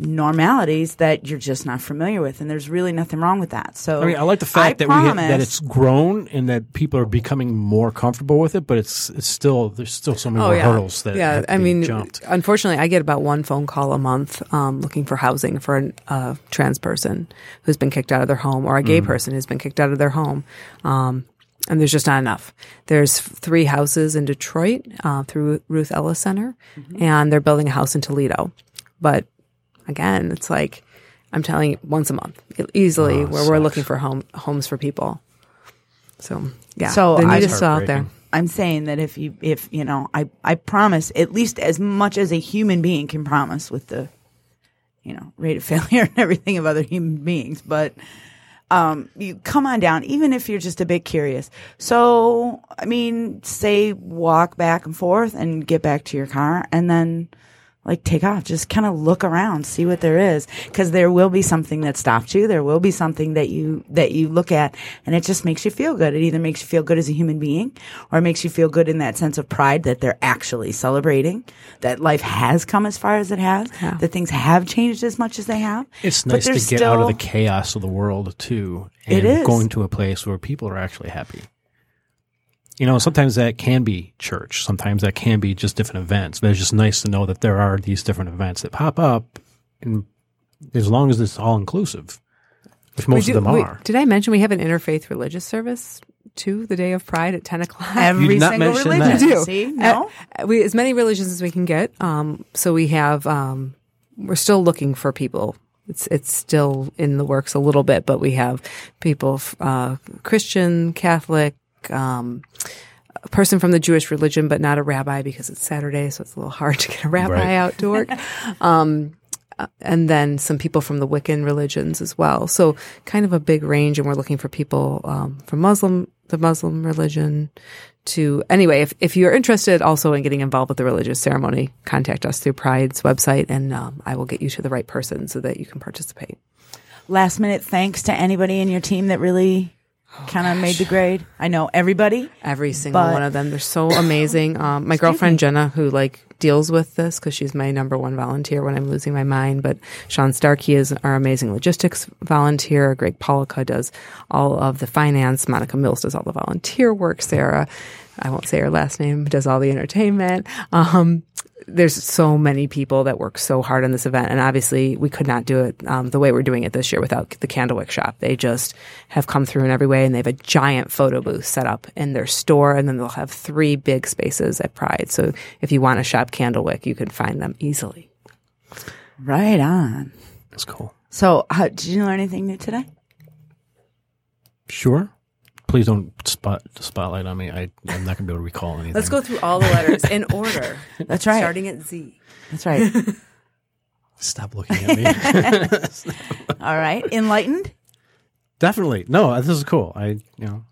B: normalities that you're just not familiar with, and there's really nothing wrong with that. So
C: I mean, I like the fact
B: I
C: that we have, that it's grown and that people are becoming more comfortable with it, but it's it's still there's still so many more hurdles that
D: Oh, yeah.
C: have to
D: I
C: be
D: mean,
C: jumped.
D: unfortunately, I get about one phone call a month um, looking for housing for a uh, trans person who's been kicked out of their home or a gay person who's been kicked out of their home. Um, and there's just not enough. There's three houses in Detroit uh, through Ruth Ellis Center,
C: Mm-hmm.
D: and they're building a house in Toledo. But again, it's like I'm telling you, once a month easily,
C: Oh,
D: where we're looking for home homes for people. So yeah,
B: So
D: the
B: I-
D: need is
B: That's
D: still out there.
B: I'm saying that if you, if you know, I, I promise at least as much as a human being can promise with the, you know, rate of failure and everything of other human beings, but, um, you come on down, even if you're just a bit curious. So, I mean, say walk back and forth and get back to your car and then like take off. Just kind of look around, see what there is, because there will be something that stops you. There will be something that you that you look at, and it just makes you feel good. It either makes you feel good as a human being, or it makes you feel good in that sense of pride that they're actually celebrating that life has come as far as it has,
D: Yeah.
B: that things have changed as much as they have.
C: It's nice to
B: there's
C: get out of the chaos of the world too,
B: It
C: and
B: is.
C: going to a place where people are actually happy. You know, sometimes that can be church. Sometimes that can be just different events. But it's just nice to know that there are these different events that pop up, and as long as it's all inclusive, which most
D: We
C: of them
D: wait,
C: are.
D: Did I mention we have an interfaith religious service too, the day of Pride at ten o'clock?
B: Every
C: did not
B: single religion.
C: that.
D: We do.
B: See, no.
D: Uh, we as many religions as we can get. Um, so we have. Um, we're still looking for people. It's it's still in the works a little bit, but we have people, uh, Christian, Catholic, um, a person from the Jewish religion, but not a rabbi because it's Saturday, so it's a little hard to get a rabbi
C: Right.
D: out to work. um, uh, and then some people from the Wiccan religions as well. So kind of a big range, and we're looking for people um, from Muslim, the Muslim religion, to anyway. If if you're interested also in getting involved with the religious ceremony, contact us through Pride's website, and um, I will get you to the right person so that you can participate.
B: Last minute thanks to anybody in your team that really kind of made the grade. I know everybody.
D: Every single
B: But-
D: one of them, they're so amazing. Um, my girlfriend Jenna, who like deals with this because she's my number one volunteer when I'm losing my mind. But Sean Starkey is our amazing logistics volunteer. Greg Polica does all of the finance. Monica Mills does all the volunteer work. Sarah, I won't say her last name, does all the entertainment. Um, there's so many people that work so hard on this event, and obviously we could not do it um, the way we're doing it this year without the Candlewick shop. They just have come through in every way, and they have a giant photo booth set up in their store, and then they'll have three big spaces at Pride. So if you want to shop Candlewick, you can find them easily.
B: Right on.
C: That's cool.
B: So, how, did you learn anything new today?
C: Sure. Please don't spot spotlight on me. I, I'm not going to be able to recall anything.
D: Let's go through all the letters in order,
B: That's right.
D: starting at Z.
B: That's right.
C: Stop looking at me.
B: All right. Enlightened.
C: Definitely. No, this is cool. I, you know,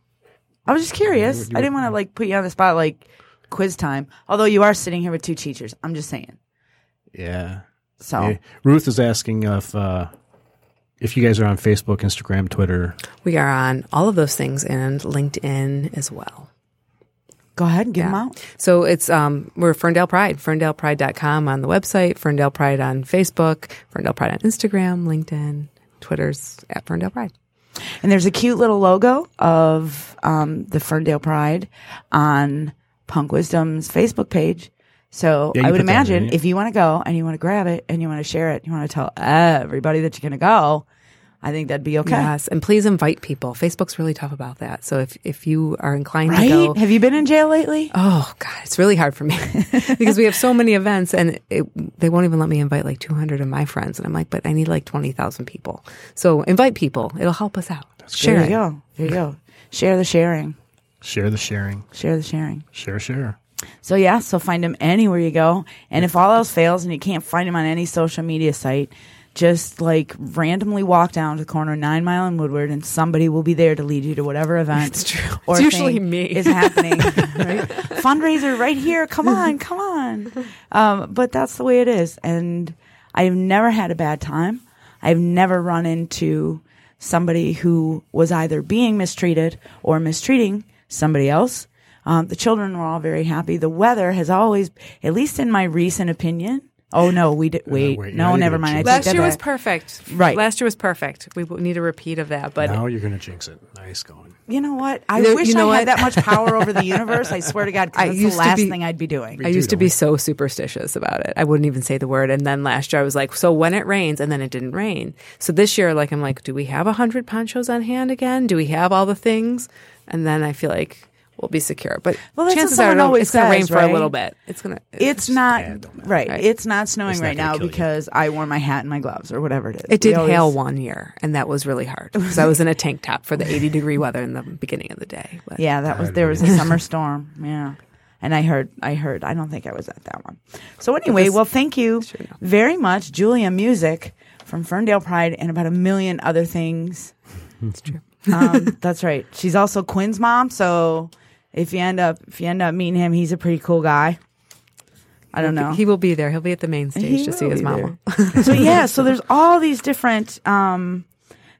B: I was just curious.
C: You-
B: I didn't want to like put you on the spot like quiz time. Although you are sitting here with two teachers. I'm just saying.
C: yeah.
B: So
C: Yeah. Ruth is asking if uh, if you guys are on Facebook, Instagram, Twitter.
D: We are on all of those things and LinkedIn as well.
B: go ahead and give them out.
D: So it's um we're Ferndale Pride, ferndalepride.com on the website, Ferndale Pride on Facebook, Ferndale Pride on Instagram, LinkedIn, Twitter's at Ferndale Pride.
B: And there's a cute little logo of um, the Ferndale Pride on Punk Wisdom's Facebook page. So
C: Yeah,
B: I would
C: put in,
B: imagine if you want to go and you want to grab it and you want to share it, you want to tell everybody that you're going to go, I think that'd be okay.
D: Yes, and please invite people. Facebook's really tough about that. So if if you are inclined
B: Right?
D: to go,
B: Have you been in jail lately?
D: oh god, it's really hard for me because we have so many events and it, they won't even let me invite like 200 of my friends, and I'm like, but I need like 20,000 people. So invite people; it'll help us out. Share
B: there you go. There you go. Share the sharing.
C: Share the sharing.
B: Share the sharing.
C: Share, share.
B: So yeah, so find him anywhere you go. And if all else fails and you can't find him on any social media site, just like randomly walk down to the corner of Nine Mile and Woodward, and somebody will be there to lead you to whatever event.
D: It's true.
B: Or
D: It's usually
B: thing
D: me.
B: is happening. right? Fundraiser right here. Come on, come on. Um, but that's the way it is, and I've never had a bad time. I've never run into somebody who was either being mistreated or mistreating somebody else. Um, the children were all very happy. The weather has always, at least in my recent opinion. Oh no, we did. Wait,
C: wait,
B: no,
C: now
B: never mind. I
C: jinx
D: Last
B: that
D: year was perfect.
B: Right.
D: Last year was perfect. We need a repeat of that, but
C: now you're going to jinx it. Nice going.
B: You know what? I
D: You know-
B: wish
D: you know
B: I
D: what?
B: had that much power over the universe. I swear to God, 'cause
D: I
B: that's the last
D: be-
B: thing I'd be doing.
D: I used to be so superstitious about it. I wouldn't even say the word. And then last year I was like, so when it rains, and then it didn't rain. So this year, like, I'm like, do we have a hundred ponchos on hand again? Do we have all the things? And then I feel like we'll be secure. But
B: Well,
D: chances are it'll-
B: always
D: it's going to rain
B: says,
D: for
B: right?
D: a little bit. It's going to.
B: It's not
C: yeah, don't matter.
B: right.
D: Right.
B: It's not snowing
C: It's not
B: right
C: gonna
B: now
C: kill you.
B: because I wore my hat and my gloves or whatever it is.
D: It did
B: We always-
D: hail one year, and that was really hard because I was in a tank top for the 80 degree weather in the beginning of the day. But
B: Yeah, that was there was a summer storm. Yeah. And I heard, I heard, I don't think I was at that one. So anyway,
D: this-
B: well, thank you
D: Sure,
B: very much, Julia Music from Ferndale Pride and about a million other things.
D: it's true.
B: Um, that's right. She's also Quinn's mom. So if you end up, if you end up meeting him, he's a pretty cool guy. I don't know.
D: He will be there. He'll be at the main stage
B: He
D: to see his mama.
B: so yeah, so there's all these different um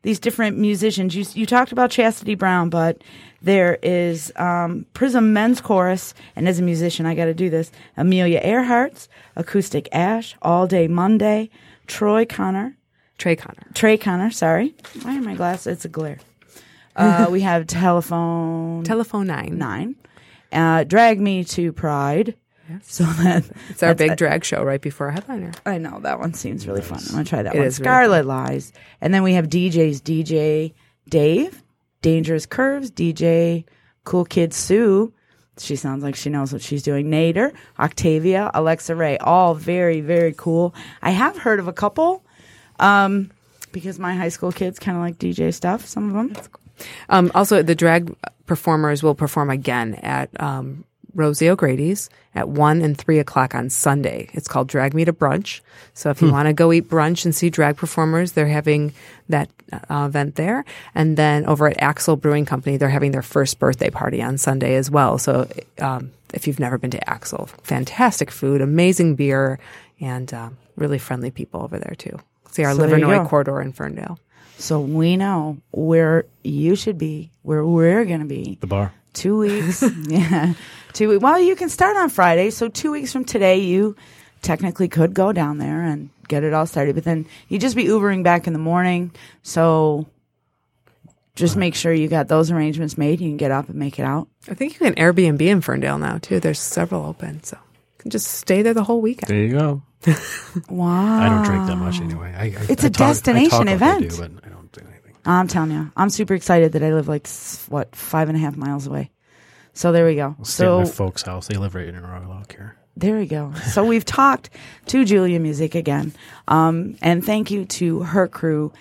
B: these different musicians. You you talked about Chastity Brown, but there is um Prism Men's Chorus, and as a musician, I got to do this. Amelia Earhart's Acoustic Ash, All Day Monday, Troy Connor,
D: Trey Connor.
B: Trey Connor. Sorry, why are my glasses? It's a glare. Uh, we have Telephone
D: Telephone 9.
B: Nine, uh, Drag Me to Pride. So that
D: It's our big drag show right before our headliner.
B: I know that one seems really fun. I'm gonna try that
D: It
B: one.
D: is really
B: Scarlet Lies, and then we have DJs: DJ Dave, Dangerous Curves, DJ Cool Kid Sue. She sounds like she knows what she's doing. Nader, Octavia, Alexa Ray, all very very cool. I have heard of a couple, um, because my high school kids kind of like DJ stuff. Some of them.
D: Um, also, the drag performers will perform again at um, Rosie O'Grady's at 1 and 3 o'clock on Sunday. It's called Drag Me to Brunch. So if you want to go eat brunch and see drag performers, they're having that uh, event there. And then over at Axle Brewing Company, they're having their first birthday party on Sunday as well. So um, if you've never been to Axle, fantastic food, amazing beer, and um, really friendly people over there too. See our
B: So
D: Livernois corridor in Ferndale.
B: So we know where you should be, where we're gonna be.
C: The bar.
B: Two weeks. yeah. Two weeks. Well, you can start on Friday. So two weeks from today, you technically could go down there and get it all started. But then you'd just be Ubering back in the morning. So just make sure you got those arrangements made. You can get up and make it out.
D: I think you can Airbnb in Ferndale now too. There's several open. So can just stay there the whole weekend.
C: There you go.
B: Wow.
C: I don't drink that much anyway. I, I,
B: It's
C: a
B: a destination event.
C: I do, but I don't do anything.
B: I'm telling you, I'm super excited that I live like what five and a half miles away. So there we go.
C: I'll stay at my
B: So
C: folks' house. They live right in Royal Oak here.
B: there we go. So we've talked to Julia Music again, um, and thank you to her crew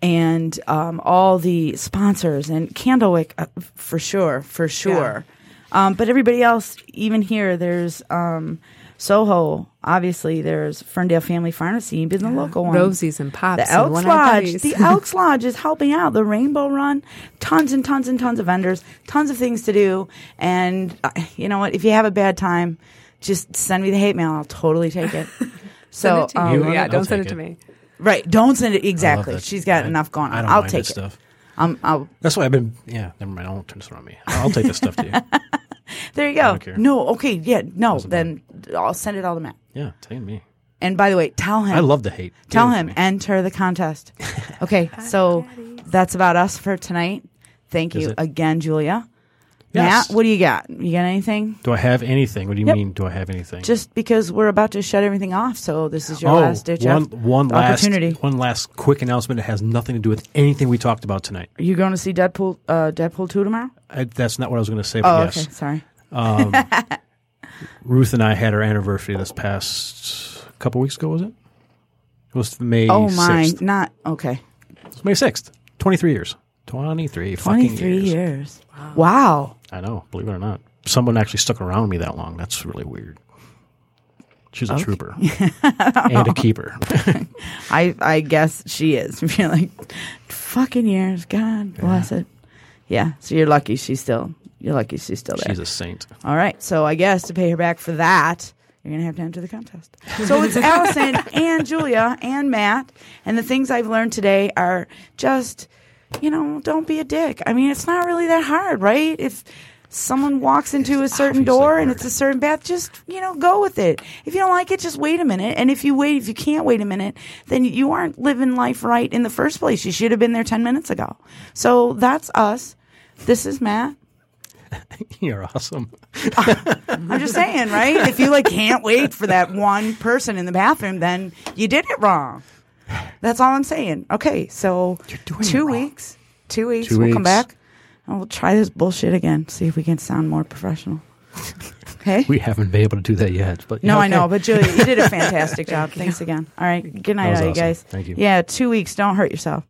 B: and um, all the sponsors and Candlewick uh, for sure, for sure. Um, but everybody else, even here, there's um, Soho. Obviously, there's Ferndale Family Pharmacy, been the local one.
D: Rosies and pops.
B: The Elks
D: one-eyed
B: Lodge. The Elks Lodge is helping out. The Rainbow Run. Tons and tons and tons of vendors. Tons of things to do. And uh, you know what? If you have a bad time, just send me the hate mail. I'll totally take it.
D: Send
B: So
D: it to
B: um,
D: you.
C: want
D: yeah,
C: it?
D: don't
C: I'll
D: send it
C: take
D: to me.
B: right, don't send it exactly. She's got
C: I-
B: enough going
C: I
B: on.
C: don't
B: I'll
C: mind
B: take
C: this
B: it.
C: stuff.
B: Um, I'll,
C: That's why I've been. Yeah, never mind. I won't turn this on me. I'll take this stuff to you.
B: there you go.
C: don't care.
B: No, okay, yeah, no.
C: Doesn't
B: Then I'll send it all to Matt.
C: Yeah, take me.
B: And by the way, tell him.
C: I love the hate.
B: Tell him enter the contest. Okay, so that's about us for tonight. Thank you again, Julia.
C: Yes.
B: Matt, what do you got? You got anything?
C: Do I have anything? What do you
B: Yep.
C: mean? Do I have anything?
B: Just because we're about to shut everything off, so this is your
C: oh,
B: last ditch
C: one,
B: eff-
C: one last
B: opportunity.
C: one last quick announcement. It has nothing to do with anything we talked about tonight.
B: Are you going to see Deadpool? Uh, Deadpool two tomorrow?
C: I, that's not what I was going to say.
B: Oh,
C: yes,
B: okay. Sorry.
C: Um, Ruth and I had our anniversary this past couple weeks ago. Was it? It was May.
B: Oh my,
C: 6th.
B: not okay.
C: It was May sixth. Twenty three years. Twenty three.
B: Twenty
C: fucking
B: three
C: years.
B: years. Wow.
C: I know. Believe it or not, someone actually stuck around me that long. That's really weird. She's a trooper and a keeper.
B: I I guess she is. You're like fucking years. God bless it. Yeah. So you're lucky she's still. You're lucky she's still there.
C: She's a saint.
B: All right. So I guess to pay her back for that, you're going to have to enter the contest. So it's Allison and Julia and Matt. And the things I've learned today are just, you know, don't be a dick. I mean, it's not really that hard, right? If someone walks into a certain door and it's a certain bath, just, you know, go with it. If you don't like it, just wait a minute. And if you wait, if you can't wait a minute, then you aren't living life right in the first place. You should have been there 10 minutes ago. So that's us. This is Matt.
C: You're awesome.
B: I'm just saying, right? If you like can't wait for that one person in the bathroom, then you did it wrong. That's all I'm saying. Okay, so two weeks. Two weeks.
C: Two
B: we'll come back and we'll try this bullshit again. See if we can sound more professional. Okay.
C: We haven't been able to do that yet, but
B: no,
C: yeah,
B: I know, but Julia, you did a fantastic job. Thanks again. All right. Good night, all you guys.
C: Thank you.
B: Yeah, two weeks. Don't hurt yourself.